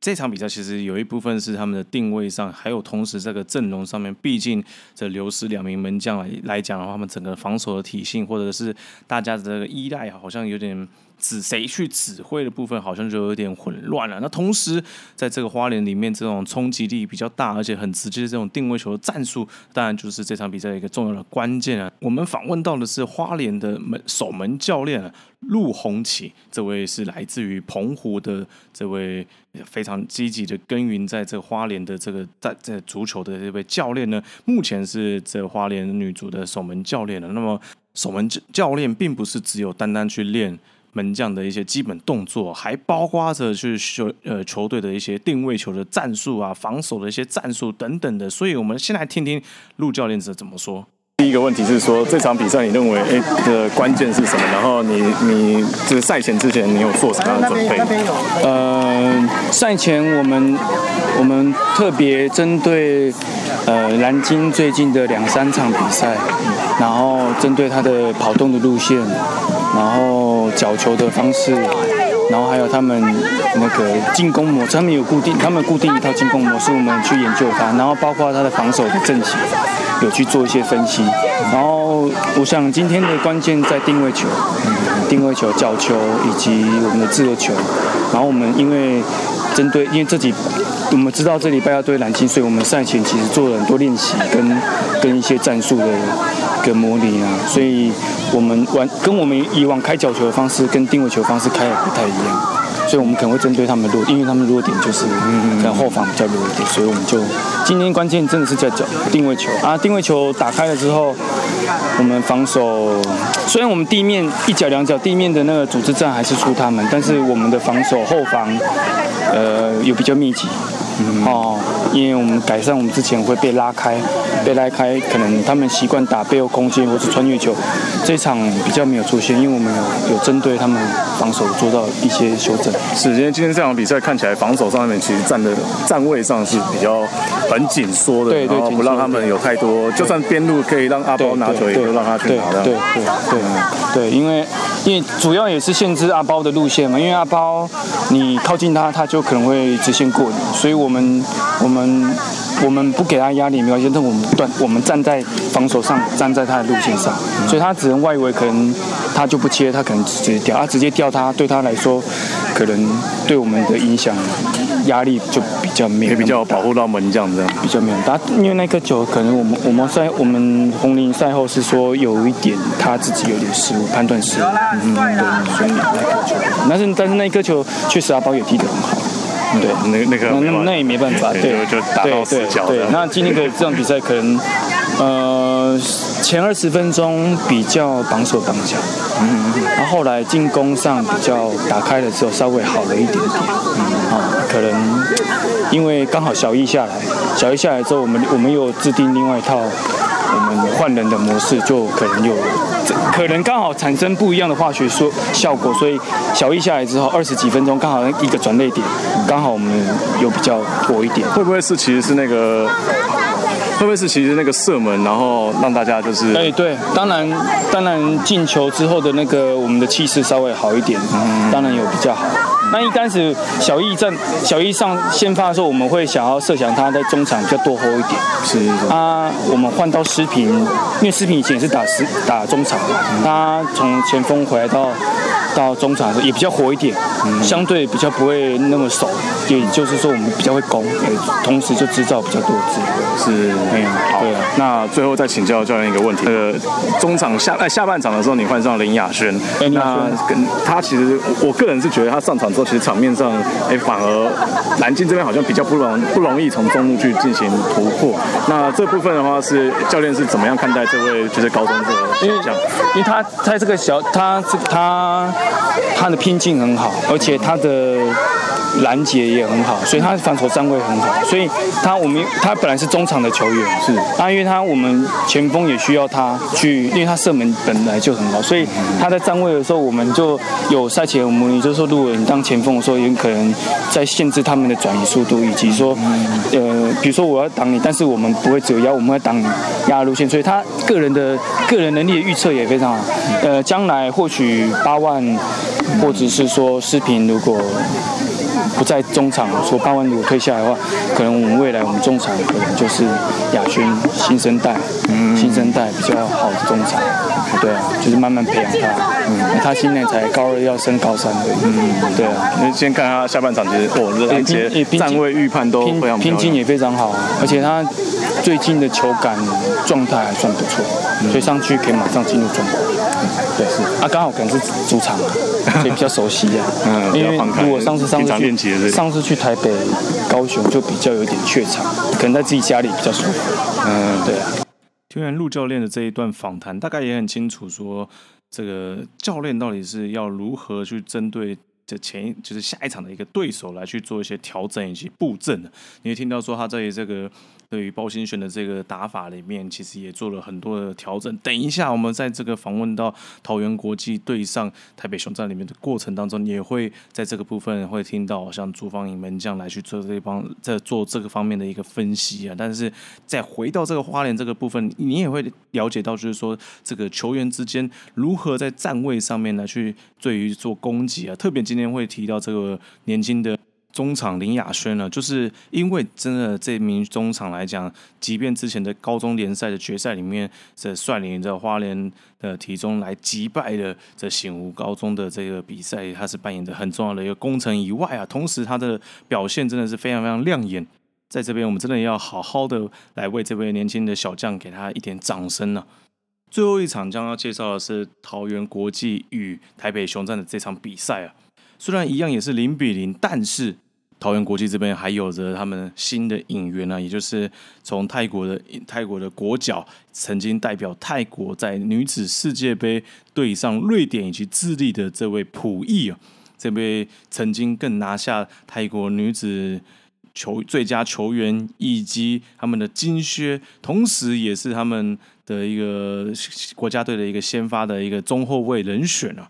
这场比赛其实有一部分是他们的定位上，还有同时这个阵容上面，毕竟这流失两名门将来来讲的话，他们整个防守的体系或者是大家的这个依赖，好像有点。指谁去指挥的部分好像就有点混乱了。那同时，在这个花莲里面，这种冲击力比较大，而且很直接的这种定位球的战术，当然就是这场比赛一个重要的关键啊。我们访问到的是花莲的门守门教练陆宏启，这位是来自于澎湖的这位非常积极的耕耘在这花莲的这个在在足球的这位教练呢，目前是这花莲女足的守门教练了。那么守门教练并不是只有单单去练。门将的一些基本动作，还包括着去球呃球队的一些定位球的战术啊，防守的一些战术等等的。所以，我们先来听听陆教练是怎么说。第一个问题是说，这场比赛你认为哎的关键是什么？然后你你就是赛前之前你有做什么样的准备？呃，赛前我们我们特别针对呃南京最近的两三场比赛，然后针对他的跑动的路线。然后角球的方式，然后还有他们那个进攻模式，他们有固定，他们固定一套进攻模式，我们去研究它。然后包括他的防守的阵型，有去做一些分析。然后我想今天的关键在定位球，定位球、角球以及我们的自由球。然后我们因为针对，因为这几我们知道这礼拜要对蓝鲸，所以我们赛前其实做了很多练习跟跟一些战术的跟模拟啊，所以我们玩跟我们以往开角球的方式跟定位球方式开的不太一样。所以，我们可能会针对他们弱，因为他们弱点就是可能后防比较弱一点，所以我们就今天关键真的是在角定位球啊，定位球打开了之后，我们防守虽然我们地面一脚两脚地面的那个组织战还是输他们，但是我们的防守后防呃有比较密集。哦，因为我们改善我们之前会被拉开，被拉开，可能他们习惯打背后空间或是穿越球，这场比较没有出现，因为我们有有针对他们防守做到一些修正。是，因为今天这场比赛看起来防守上面其实站的站位上是比较很紧缩的，对对，不让他们有太多，就算边路可以让阿包拿球，也就让他去拿。对对对对，因为因为主要也是限制阿包的路线嘛，因为阿包你靠近他，他就可能会直线过你，所以我。们我们我们不给他压力没关系，但我们断我们站在防守上，站在他的路线上，所以他只能外围，可能他就不切，他可能直接掉，他直接掉他对他来说，可能对我们的影响压力就比较没有，比较保护到门将这样，比较没有。他因为那颗球，可能我们我们赛我们红林赛后是说有一点他自己有点失误，判断失误，嗯，对，所以那颗球，但是但是那颗球确实阿宝也踢得很好。对，那那个那那也没办法，对，就打到死角。对，那今天的这场比赛可能，呃，前二十分钟比较绑手绑脚，嗯，然后后来进攻上比较打开了之后稍微好了一点点，嗯，啊，可能因为刚好小易下来，小易下来之后，我们我们又制定另外一套我们换人的模式，就可能有。可能刚好产生不一样的化学说效果，所以小易下来之后二十几分钟刚好一个转泪点，刚好我们有比较多一点。会不会是其实是那个？会不会是其实那个射门，然后让大家就是？哎，对，当然，当然进球之后的那个我们的气势稍微好一点，嗯当然有比较好。那一开始小易在小易上先发的时候，我们会想要设想他在中场比较多 hold 一点。是。啊，我们换到失平，因为失平以前也是打十打中场，他从前锋回来到。到中场的时候也比较活一点，嗯相对比较不会那么熟，也就是说我们比较会攻，同时就制造比较多机会。是，嗯，好。那最后再请教教练一个问题，呃，中场下哎下半场的时候你换上林雅轩，那跟他其实我个人是觉得他上场之后其实场面上哎反而南京这边好像比较不容不容易从中路去进行突破。那这部分的话是教练是怎么样看待这位就是高中的因为因为他他这个小他他。他的拼劲很好，而且他的。拦截也很好，所以他防守站位很好，所以他我们他本来是中场的球员，是，那因为他我们前锋也需要他去，因为他射门本来就很好，所以他在站位的时候，我们就有赛前我们也就是说，如果你当前锋的时候，有可能在限制他们的转移速度，以及说，呃，比如说我要挡你，但是我们不会只有压，我们会挡压路线，所以他个人的个人能力的预测也非常好，呃，将来或许八万，或者是说视频如果。不在中场，说八万如果退下来的话，可能我们未来我们中场可能就是亚轩新生代，新生代比较好的中场，对啊，就是慢慢培养他。嗯，他今年才高二要升高三的，嗯，对啊。你先看他下半场，其实哦，而且站位预判都非常拼劲也非常好，而且他最近的球感状态还算不错，所以上去可以马上进入状态。对，是啊，刚好可能是主场，[LAUGHS] 所以比较熟悉啊。嗯，因为如果上次上次去上次去台北、高雄就比较有点怯场，可能在自己家里比较舒服。嗯，对啊。虽然陆教练的这一段访谈，大概也很清楚说，这个教练到底是要如何去针对这前就是下一场的一个对手来去做一些调整以及布阵的。你会听到说他在这个。对于包新选的这个打法里面，其实也做了很多的调整。等一下，我们在这个访问到桃园国际对上台北雄战里面的过程当中，也会在这个部分会听到像朱芳颖门将来去做这方在做这个方面的一个分析啊。但是再回到这个花莲这个部分，你也会了解到，就是说这个球员之间如何在站位上面来去对于做攻击啊。特别今天会提到这个年轻的。中场林雅轩呢，就是因为真的这名中场来讲，即便之前的高中联赛的决赛里面，这率领着花莲的体中来击败了这醒湖高中的这个比赛，他是扮演着很重要的一个功臣以外啊，同时他的表现真的是非常非常亮眼。在这边，我们真的要好好的来为这位年轻的小将给他一点掌声呢。最后一场将要介绍的是桃园国际与台北雄战的这场比赛啊，虽然一样也是零比零，但是。桃园国际这边还有着他们新的引援呢，也就是从泰国的泰国的国脚，曾经代表泰国在女子世界杯对上瑞典以及智利的这位普义啊，这位曾经更拿下泰国女子球最佳球员以及他们的金靴，同时也是他们的一个国家队的一个先发的一个中后卫人选啊。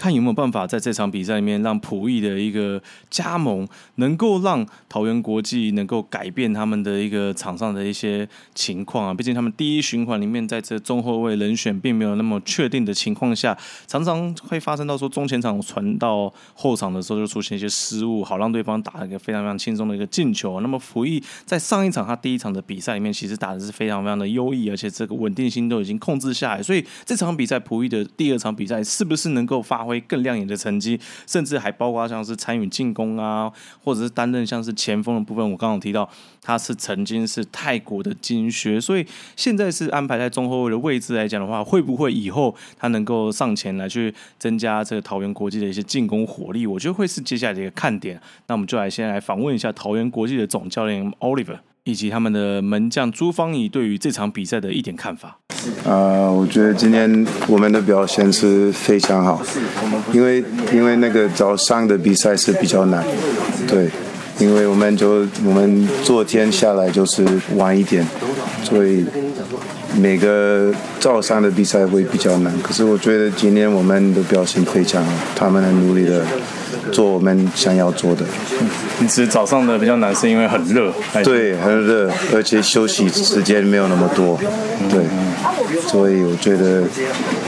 看有没有办法在这场比赛里面，让普义的一个加盟能够让桃园国际能够改变他们的一个场上的一些情况啊。毕竟他们第一循环里面，在这中后卫人选并没有那么确定的情况下，常常会发生到说中前场传到后场的时候就出现一些失误，好让对方打一个非常非常轻松的一个进球。那么普义在上一场他第一场的比赛里面，其实打的是非常非常的优异，而且这个稳定性都已经控制下来。所以这场比赛普义的第二场比赛是不是能够发挥？会更亮眼的成绩，甚至还包括像是参与进攻啊，或者是担任像是前锋的部分。我刚刚提到他是曾经是泰国的金靴，所以现在是安排在中后卫的位置来讲的话，会不会以后他能够上前来去增加这个桃园国际的一些进攻火力？我觉得会是接下来的一个看点。那我们就来先来访问一下桃园国际的总教练 Oliver。以及他们的门将朱芳怡对于这场比赛的一点看法。呃，我觉得今天我们的表现是非常好，因为因为那个早上的比赛是比较难，对，因为我们就我们昨天下来就是晚一点，所以每个早上的比赛会比较难。可是我觉得今天我们的表现非常好，他们很努力的。做我们想要做的。其实早上的比较难，是因为很热。对，很热，而且休息时间没有那么多。对，所以我觉得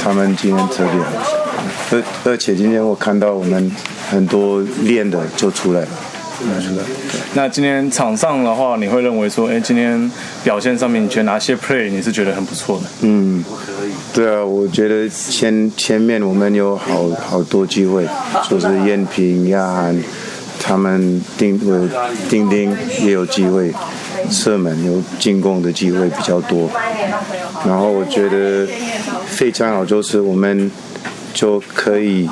他们今天特别好。而而且今天我看到我们很多练的就出来了。出来。那今天场上的话，你会认为说，哎，今天表现上面，你觉得哪些 play 你是觉得很不错的？嗯。对啊，我觉得前前面我们有好好多机会，就是燕平、亚涵，他们丁呃丁丁也有机会射门，有进攻的机会比较多。然后我觉得非常好，就是我们就可以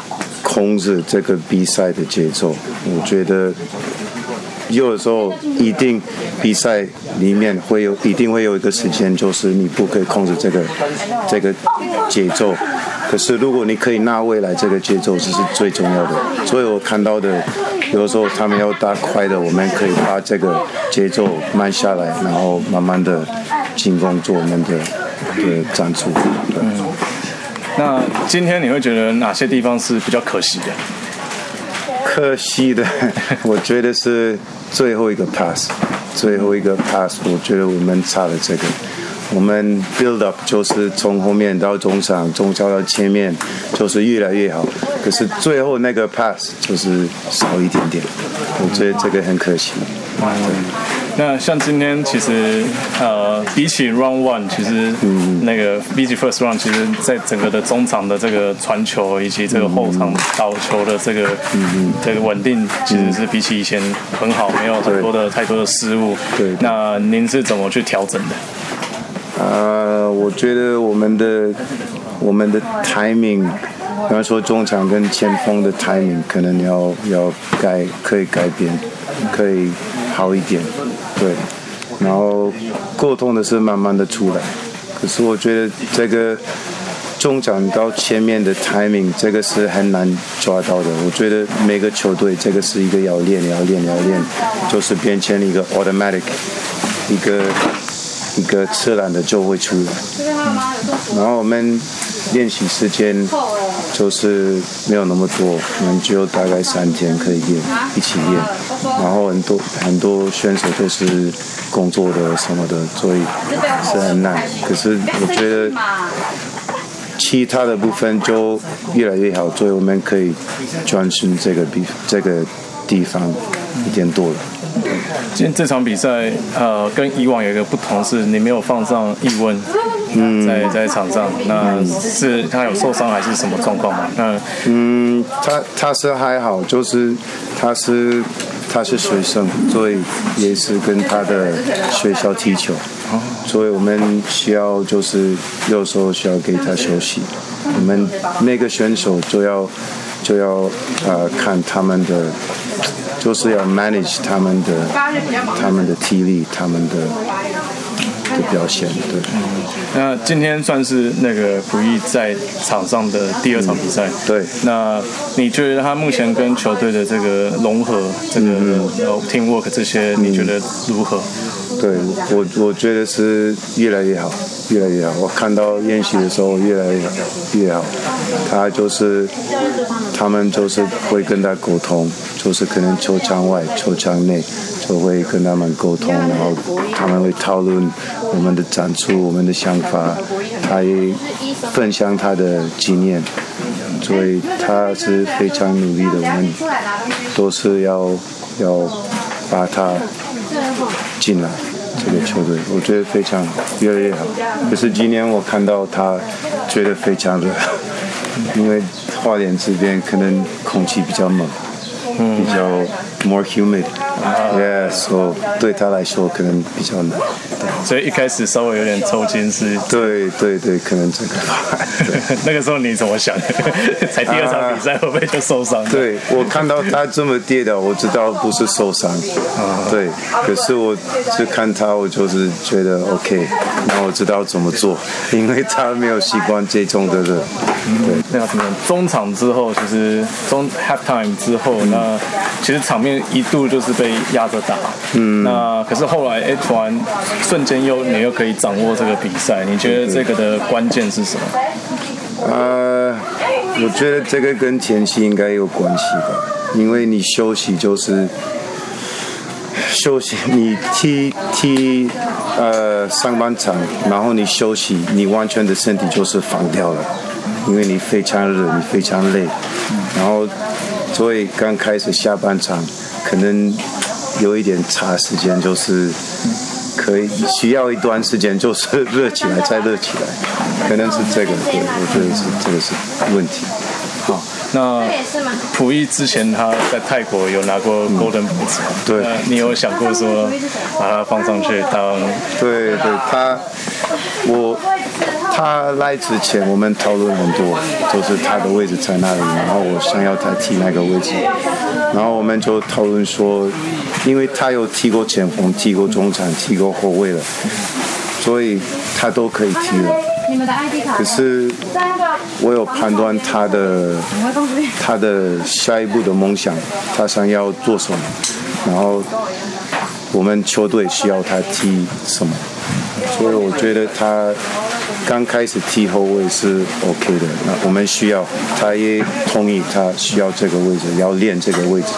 控制这个比赛的节奏。我觉得。有的时候，一定比赛里面会有，一定会有一个时间，就是你不可以控制这个这个节奏。可是如果你可以拿未来这个节奏，这是最重要的。所以我看到的，有的时候他们要打快的，我们可以把这个节奏慢下来，然后慢慢的进攻做我们的的战术。嗯。那今天你会觉得哪些地方是比较可惜的？可惜的，我觉得是最后一个 pass，最后一个 pass，我觉得我们差了这个。我们 build up 就是从后面到中场，中场到前面就是越来越好。可是最后那个 pass 就是少一点点，我觉得这个很可惜。那像今天其实呃，比起 Round One，其实那个比起 First Round，其实在整个的中场的这个传球以及这个后场倒球的这个这个稳定，其实是比起以前很好，没有很多的太多的失误。对，那您是怎么去调整的？呃，我觉得我们的我们的 timing，比方说中场跟前锋的 timing，可能要要改，可以改变，可以好一点。对，然后沟通的是慢慢的出来，可是我觉得这个中场到前面的 timing 这个是很难抓到的。我觉得每个球队这个是一个要练、要练、要练，就是变成一个 automatic，一个一个自然的就会出来。然后我们练习时间就是没有那么多，我们只有大概三天可以练，一起练。然后很多很多选手都是工作的什么的，所以是很难。可是我觉得其他的部分就越来越好，所以我们可以专心这个比这个地方一点多了。[LAUGHS] 今天这场比赛，呃，跟以往有一个不同是，你没有放上易温，嗯，在在场上，那是他有受伤还是什么状况吗？那嗯，他他是还好，就是他是他是学生，所以也是跟他的学校踢球，所以我们需要就是有时候需要给他休息。我们每个选手就要就要呃看他们的。就是要 manage 他们的他们的体力，他们的的表现，对。那今天算是那个不易在场上的第二场比赛，对。那你觉得他目前跟球队的这个融合，这个 teamwork 这些，你觉得如何？对我，我觉得是越来越好，越来越好。我看到练习的时候越来越好，越好。他就是，他们就是会跟他沟通，就是可能球场外、球场内就会跟他们沟通，然后他们会讨论我们的展出、我们的想法，他也分享他的经验，所以他是非常努力的。我们都是要要把他进来。这个球队我觉得非常好，越来越好。可是今年我看到他觉得非常热，因为花莲这边可能空气比较冷，比较 more humid。Yeah，so 对他来说可能比较难。所以一开始稍微有点抽筋是？对对对，可能这个。[LAUGHS] 那个时候你怎么想？才第二场比赛会不会就受伤？对我看到他这么跌倒，我知道不是受伤。啊对，可是我就看他，我就是觉得 OK，那我知道怎么做，[LAUGHS] 因为他没有习惯这种的人。对，那什么中场之后，其实中 half time 之后，那其实场面一度就是被压着打。嗯。那可是后来哎，突然瞬间又你又可以掌握这个比赛，你觉得这个的关键是什么？呃，我觉得这个跟前期应该有关系吧，因为你休息就是休息，你踢踢呃上半场，然后你休息，你完全的身体就是放掉了，因为你非常热，你非常累，然后所以刚开始下半场可能有一点差时间，就是。可以需要一段时间，就是热起来再热起来，可能是这个，对，我觉得是这个是问题。好，那溥仪之前他在泰国有拿过 Golden Boot，对，你有想过说把它放上去当？对对，他我他来之前我们讨论很多，就是他的位置在哪里，然后我想要他踢那个位置，然后我们就讨论说。因为他有踢过前锋、踢过中场、踢过后卫了，所以他都可以踢了。可是我有判断他的他的下一步的梦想，他想要做什么，然后我们球队需要他踢什么，所以我觉得他刚开始踢后卫是 OK 的。那我们需要，他也同意他需要这个位置，要练这个位置。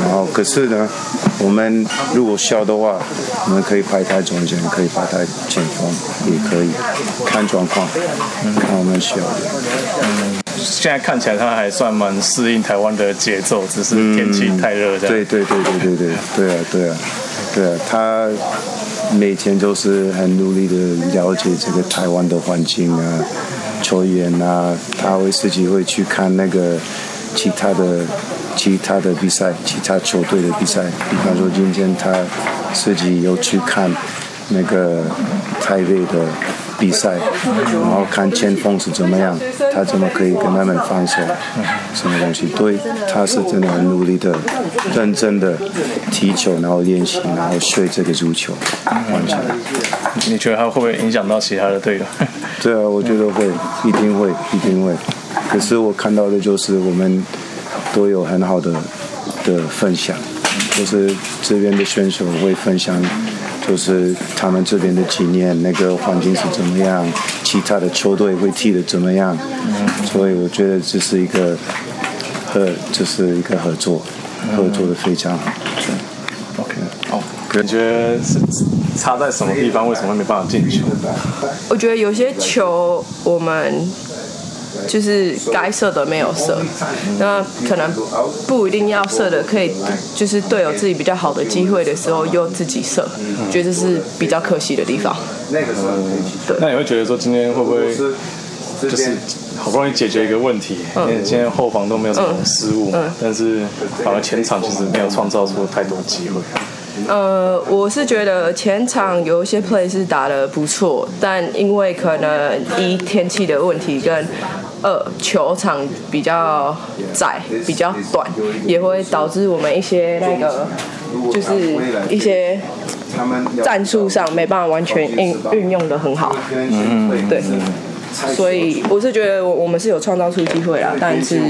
然后，可是呢，我们如果需要的话，我们可以排在中间，可以把他前锋，也可以看状况，看我们需要的。嗯，现在看起来他还算蛮适应台湾的节奏，只是天气太热。对对对对对对对啊对啊对啊，他每天都是很努力的了解这个台湾的环境啊，球员啊，他会自己会去看那个其他的。其他的比赛，其他球队的比赛，比方说今天他自己有去看那个台北的比赛，然后看前锋是怎么样，他怎么可以跟他们防守，什么东西？对，他是真的很努力的、认真的踢球，然后练习，然后学这个足球，完全。你觉得他会不会影响到其他的队友？对啊，我觉得会，一定会，一定会。可是我看到的就是我们。都有很好的的分享，就是这边的选手会分享，就是他们这边的经验，那个环境是怎么样，其他的球队会踢的怎么样，所以我觉得这是一个合，就是一个合作，合作的非常好。OK，好，感觉是差在什么地方？为什么没办法进球？我觉得有些球我们。就是该射的没有射，那可能不一定要射的，可以就是队友自己比较好的机会的时候又自己射，觉得这是比较可惜的地方。那你会觉得说今天会不会就是好不容易解决一个问题，因为今天后防都没有什么失误，但是反而前场其实没有创造出太多机会。呃，我是觉得前场有一些 play 是打的不错，但因为可能一天气的问题跟二球场比较窄、比较短，也会导致我们一些那个就是一些战术上没办法完全运运用的很好。嗯，对。所以我是觉得我我们是有创造出机会啦，但是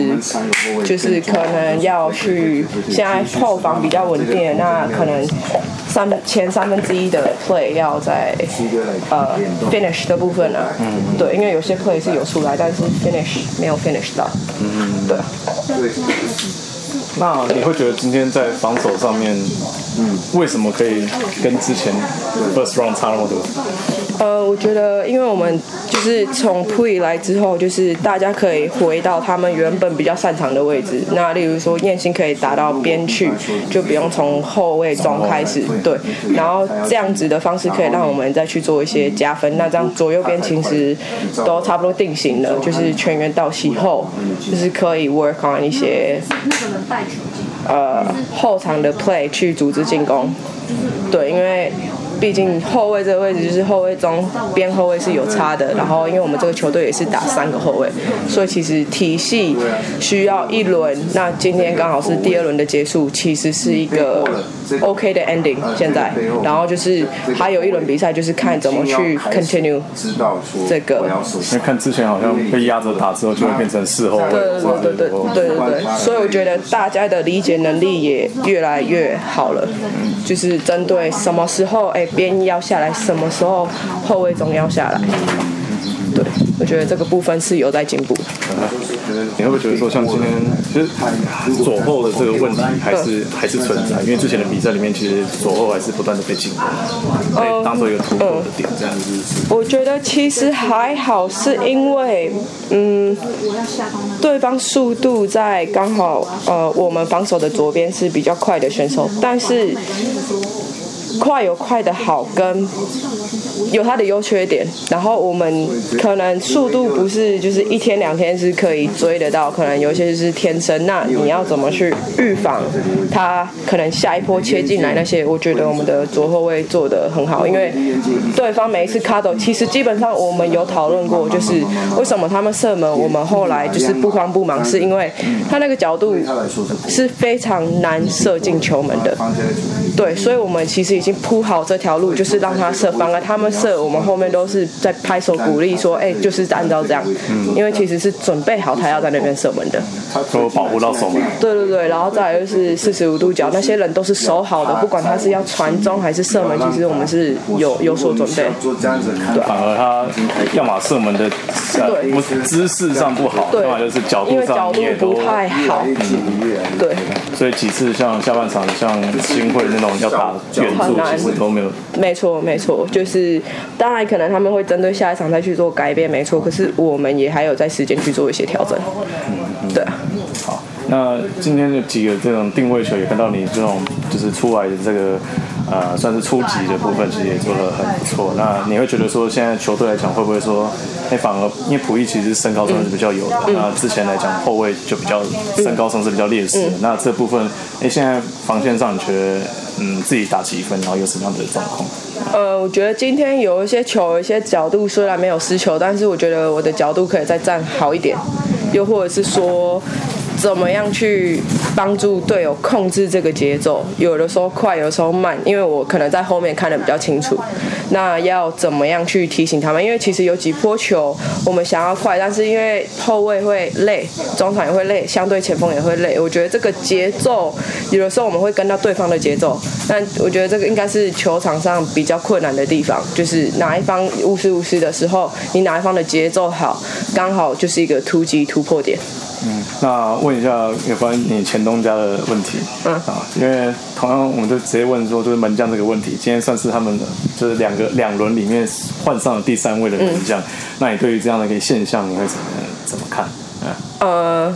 就是可能要去现在后防比较稳定，那可能三前三分之一的 play 要在呃 finish 的部分呢，对，因为有些 play 是有出来，但是 finish 没有 finish 到，嗯。对。那你会觉得今天在防守上面，嗯，为什么可以跟之前 first round 差那么多？呃，我觉得，因为我们就是从 pre 来之后，就是大家可以回到他们原本比较擅长的位置。那例如说，燕兴可以打到边去，就不用从后卫中开始，对。然后这样子的方式可以让我们再去做一些加分。那这样左右边其实都差不多定型了，就是全员到齐后，就是可以 work on 一些呃后场的 play 去组织进攻。对，因为。毕竟后卫这个位置就是后卫中边后卫是有差的，然后因为我们这个球队也是打三个后卫，所以其实体系需要一轮。那今天刚好是第二轮的结束，其实是一个 OK 的 ending 现在，然后就是还有一轮比赛，就是看怎么去 continue 知道说这个，因为看之前好像被压着打之后就会变成事后，对对对对对对对，所以我觉得大家的理解能力也越来越好了，就是针对什么时候哎边要下来，什么时候后卫中要下来，对我觉得这个部分是有在进步。的。你会不会觉得说，像今天其实左后的这个问题还是还是存在？因为之前的比赛里面，其实左后还是不断的被进攻，被当做一个突破的点这样子。我觉得其实还好，是因为嗯，对方速度在刚好呃，我们防守的左边是比较快的选手，但是。快有快的好，跟有它的优缺点。然后我们可能速度不是就是一天两天是可以追得到，可能有些是天生。那你要怎么去预防他可能下一波切进来那些？我觉得我们的左后卫做的很好，因为对方每一次卡斗，其实基本上我们有讨论过，就是为什么他们射门，我们后来就是不慌不忙，是因为他那个角度是非常难射进球门的。对，所以我们其实已经铺好这条路，就是让他射，反而他们射，我们后面都是在拍手鼓励，说，哎，就是按照这样，因为其实是准备好他要在那边射门的，都保护到守门。对对对，然后再来就是四十五度角，那些人都是守好的，不管他是要传中还是射门，其实我们是有有所准备。对，反而他要么射门的对姿势上不好，要么就是角度上也不太好。对，所以几次像下半场像新会那种。要打远没有，没错没错，就是当然可能他们会针对下一场再去做改变，没错。可是我们也还有在时间去做一些调整，嗯，对啊。好，那今天的几个这种定位球也看到你这种就是出来的这个呃算是初级的部分，其实也做得很不错。那你会觉得说现在球队来讲会不会说，哎反而因为普一其实身高上是比较有的，那之前来讲后卫就比较身高上是比较劣势。那这部分哎现在防线上你觉得？嗯，自己打几分，然后有什么样的状况？呃，我觉得今天有一些球，有一些角度虽然没有失球，但是我觉得我的角度可以再站好一点，又或者是说。怎么样去帮助队友控制这个节奏？有的时候快，有的时候慢，因为我可能在后面看得比较清楚。那要怎么样去提醒他们？因为其实有几波球我们想要快，但是因为后卫会累，中场也会累，相对前锋也会累。我觉得这个节奏有的时候我们会跟到对方的节奏，但我觉得这个应该是球场上比较困难的地方，就是哪一方无时无时的时候，你哪一方的节奏好，刚好就是一个突击突破点。嗯，那问一下有关你前东家的问题。嗯啊，因为同样我们就直接问说，就是门将这个问题，今天算是他们的就是两个两轮里面换上了第三位的门将。那你对于这样的一个现象，你会怎么怎么看？呃，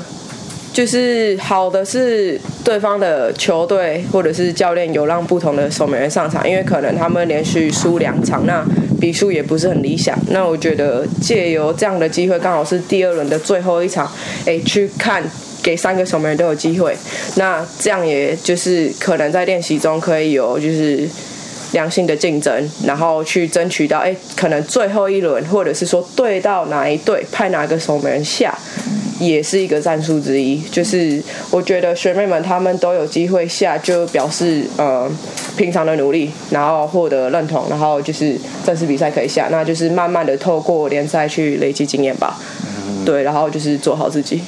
就是好的是对方的球队或者是教练有让不同的守门员上场，因为可能他们连续输两场，那比数也不是很理想。那我觉得借由这样的机会，刚好是第二轮的最后一场，哎，去看给三个守门员都有机会，那这样也就是可能在练习中可以有就是良性的竞争，然后去争取到哎，可能最后一轮或者是说对到哪一队派哪个守门人下。也是一个战术之一，就是我觉得学妹们她们都有机会下，就表示呃平常的努力，然后获得认同，然后就是正式比赛可以下，那就是慢慢的透过联赛去累积经验吧。对，然后就是做好自己。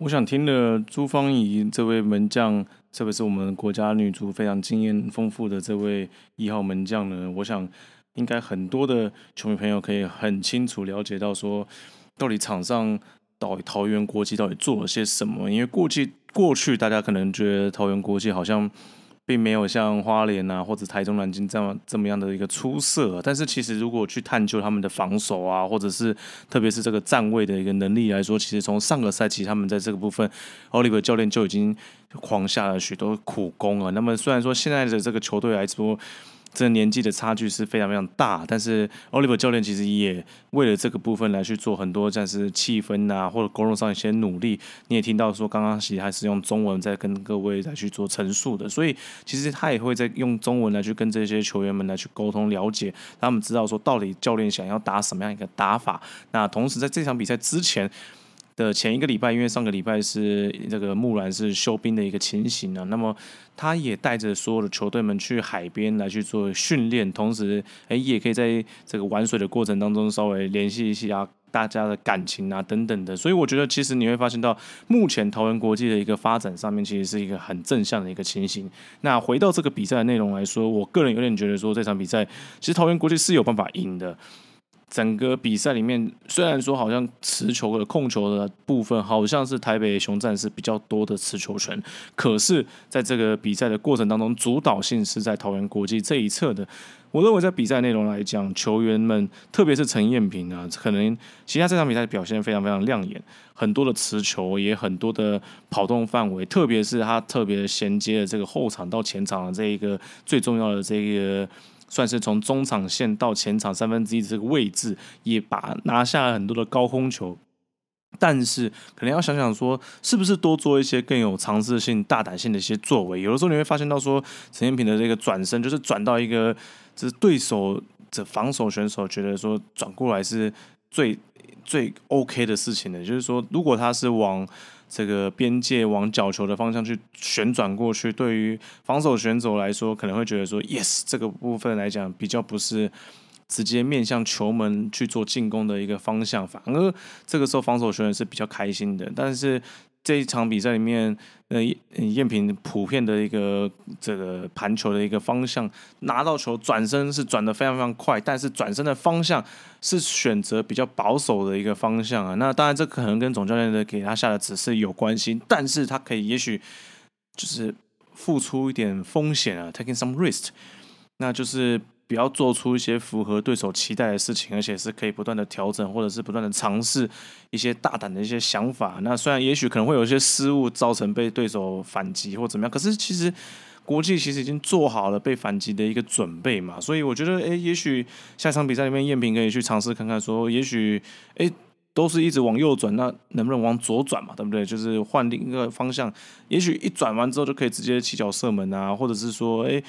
我想听了朱芳怡这位门将，特别是我们国家女足非常经验丰富的这位一号门将呢，我想应该很多的球迷朋友可以很清楚了解到说，到底场上。到底桃园国际到底做了些什么？因为过去过去大家可能觉得桃园国际好像并没有像花莲啊或者台中南京这样这么样的一个出色，但是其实如果去探究他们的防守啊，或者是特别是这个站位的一个能力来说，其实从上个赛季他们在这个部分，奥利维教练就已经狂下了许多苦功啊。那么虽然说现在的这个球队来说，这年纪的差距是非常非常大，但是 Oliver 教练其实也为了这个部分来去做很多，像是气氛啊，或者沟通上一些努力。你也听到说，刚刚其实还是用中文在跟各位来去做陈述的，所以其实他也会在用中文来去跟这些球员们来去沟通了解，他们知道说到底教练想要打什么样一个打法。那同时在这场比赛之前。的前一个礼拜，因为上个礼拜是这个木兰是休兵的一个情形啊，那么他也带着所有的球队们去海边来去做训练，同时哎也可以在这个玩水的过程当中稍微联系一下大家的感情啊等等的，所以我觉得其实你会发现到目前桃园国际的一个发展上面，其实是一个很正向的一个情形。那回到这个比赛的内容来说，我个人有点觉得说这场比赛其实桃园国际是有办法赢的。整个比赛里面，虽然说好像持球的控球的部分好像是台北熊战士比较多的持球权，可是在这个比赛的过程当中，主导性是在桃园国际这一侧的。我认为在比赛内容来讲，球员们特别是陈彦平啊，可能其他这场比赛表现非常非常亮眼，很多的持球也很多的跑动范围，特别是他特别衔接的这个后场到前场的这一个最重要的这个。算是从中场线到前场三分之一这个位置，也把拿下了很多的高空球，但是可能要想想说，是不是多做一些更有尝试性、大胆性的一些作为？有的时候你会发现到说，陈建平的这个转身，就是转到一个，就是对手的防守选手觉得说转过来是最最 OK 的事情的，就是说，如果他是往。这个边界往角球的方向去旋转过去，对于防守选手来说，可能会觉得说，yes，这个部分来讲比较不是直接面向球门去做进攻的一个方向，反而这个时候防守球员是比较开心的，但是。这一场比赛里面，呃，燕平普遍的一个这个盘球的一个方向，拿到球转身是转的非常非常快，但是转身的方向是选择比较保守的一个方向啊。那当然，这可能跟总教练的给他下的指示有关系，但是他可以也许就是付出一点风险啊，taking some risk，那就是。不要做出一些符合对手期待的事情，而且是可以不断的调整，或者是不断的尝试一些大胆的一些想法。那虽然也许可能会有一些失误，造成被对手反击或怎么样，可是其实国际其实已经做好了被反击的一个准备嘛。所以我觉得，哎，也许下场比赛里面，燕平可以去尝试看看，说也许，哎，都是一直往右转，那能不能往左转嘛？对不对？就是换另一个方向，也许一转完之后就可以直接起脚射门啊，或者是说，哎。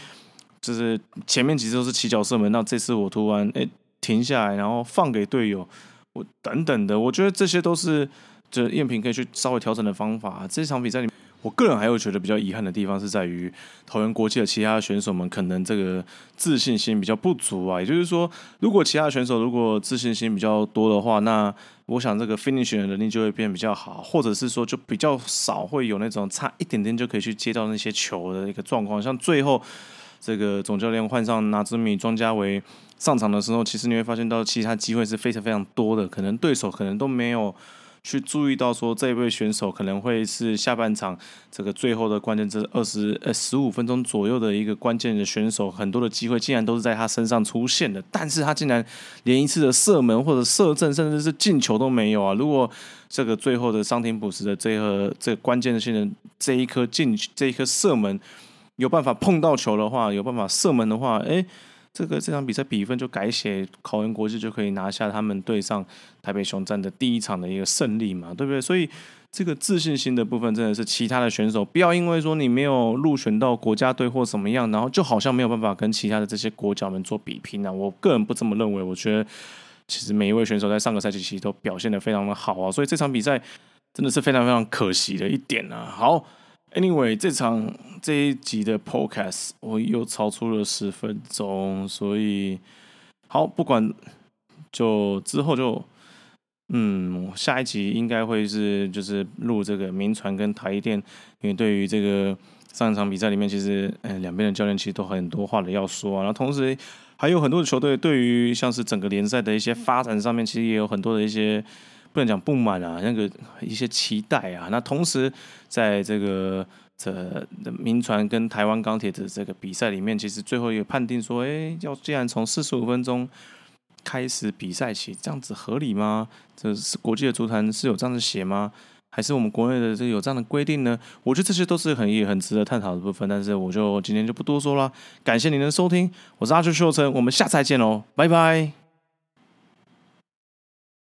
就是前面几次都是起脚射门，那这次我突然哎停下来，然后放给队友，我等等的，我觉得这些都是就燕平可以去稍微调整的方法。这场比赛里面，我个人还有觉得比较遗憾的地方是在于桃园国际的其他选手们可能这个自信心比较不足啊。也就是说，如果其他选手如果自信心比较多的话，那我想这个 finish 的能力就会变比较好，或者是说就比较少会有那种差一点点就可以去接到那些球的一个状况，像最后。这个总教练换上拿兹米庄家为上场的时候，其实你会发现到其他机会是非常非常多的，可能对手可能都没有去注意到说这一位选手可能会是下半场这个最后的关键，这二十呃十五分钟左右的一个关键的选手，很多的机会竟然都是在他身上出现的，但是他竟然连一次的射门或者射正，甚至是进球都没有啊！如果这个最后的伤停补时的这个这个关键性的这一颗进这一颗射门有办法碰到球的话，有办法射门的话，哎。这个这场比赛比分就改写，考研国际就可以拿下他们对上台北雄战的第一场的一个胜利嘛，对不对？所以这个自信心的部分真的是其他的选手不要因为说你没有入选到国家队或怎么样，然后就好像没有办法跟其他的这些国脚们做比拼啊。我个人不这么认为，我觉得其实每一位选手在上个赛季其实都表现的非常的好啊，所以这场比赛真的是非常非常可惜的一点啊。好。Anyway，这场这一集的 Podcast 我又超出了十分钟，所以好不管就之后就嗯，下一集应该会是就是录这个民传跟台电，因为对于这个上一场比赛里面，其实嗯两边的教练其实都很多话的要说啊，然后同时还有很多的球队对于像是整个联赛的一些发展上面，其实也有很多的一些。不能讲不满啊，那个一些期待啊。那同时，在这个这民传跟台湾钢铁的这个比赛里面，其实最后也判定说，哎，要既然从四十五分钟开始比赛起，这样子合理吗？这是国际的足坛是有这样的写吗？还是我们国内的这有这样的规定呢？我觉得这些都是很也很值得探讨的部分。但是我就今天就不多说了。感谢您的收听，我是阿秋秀成，我们下次再见喽，拜拜。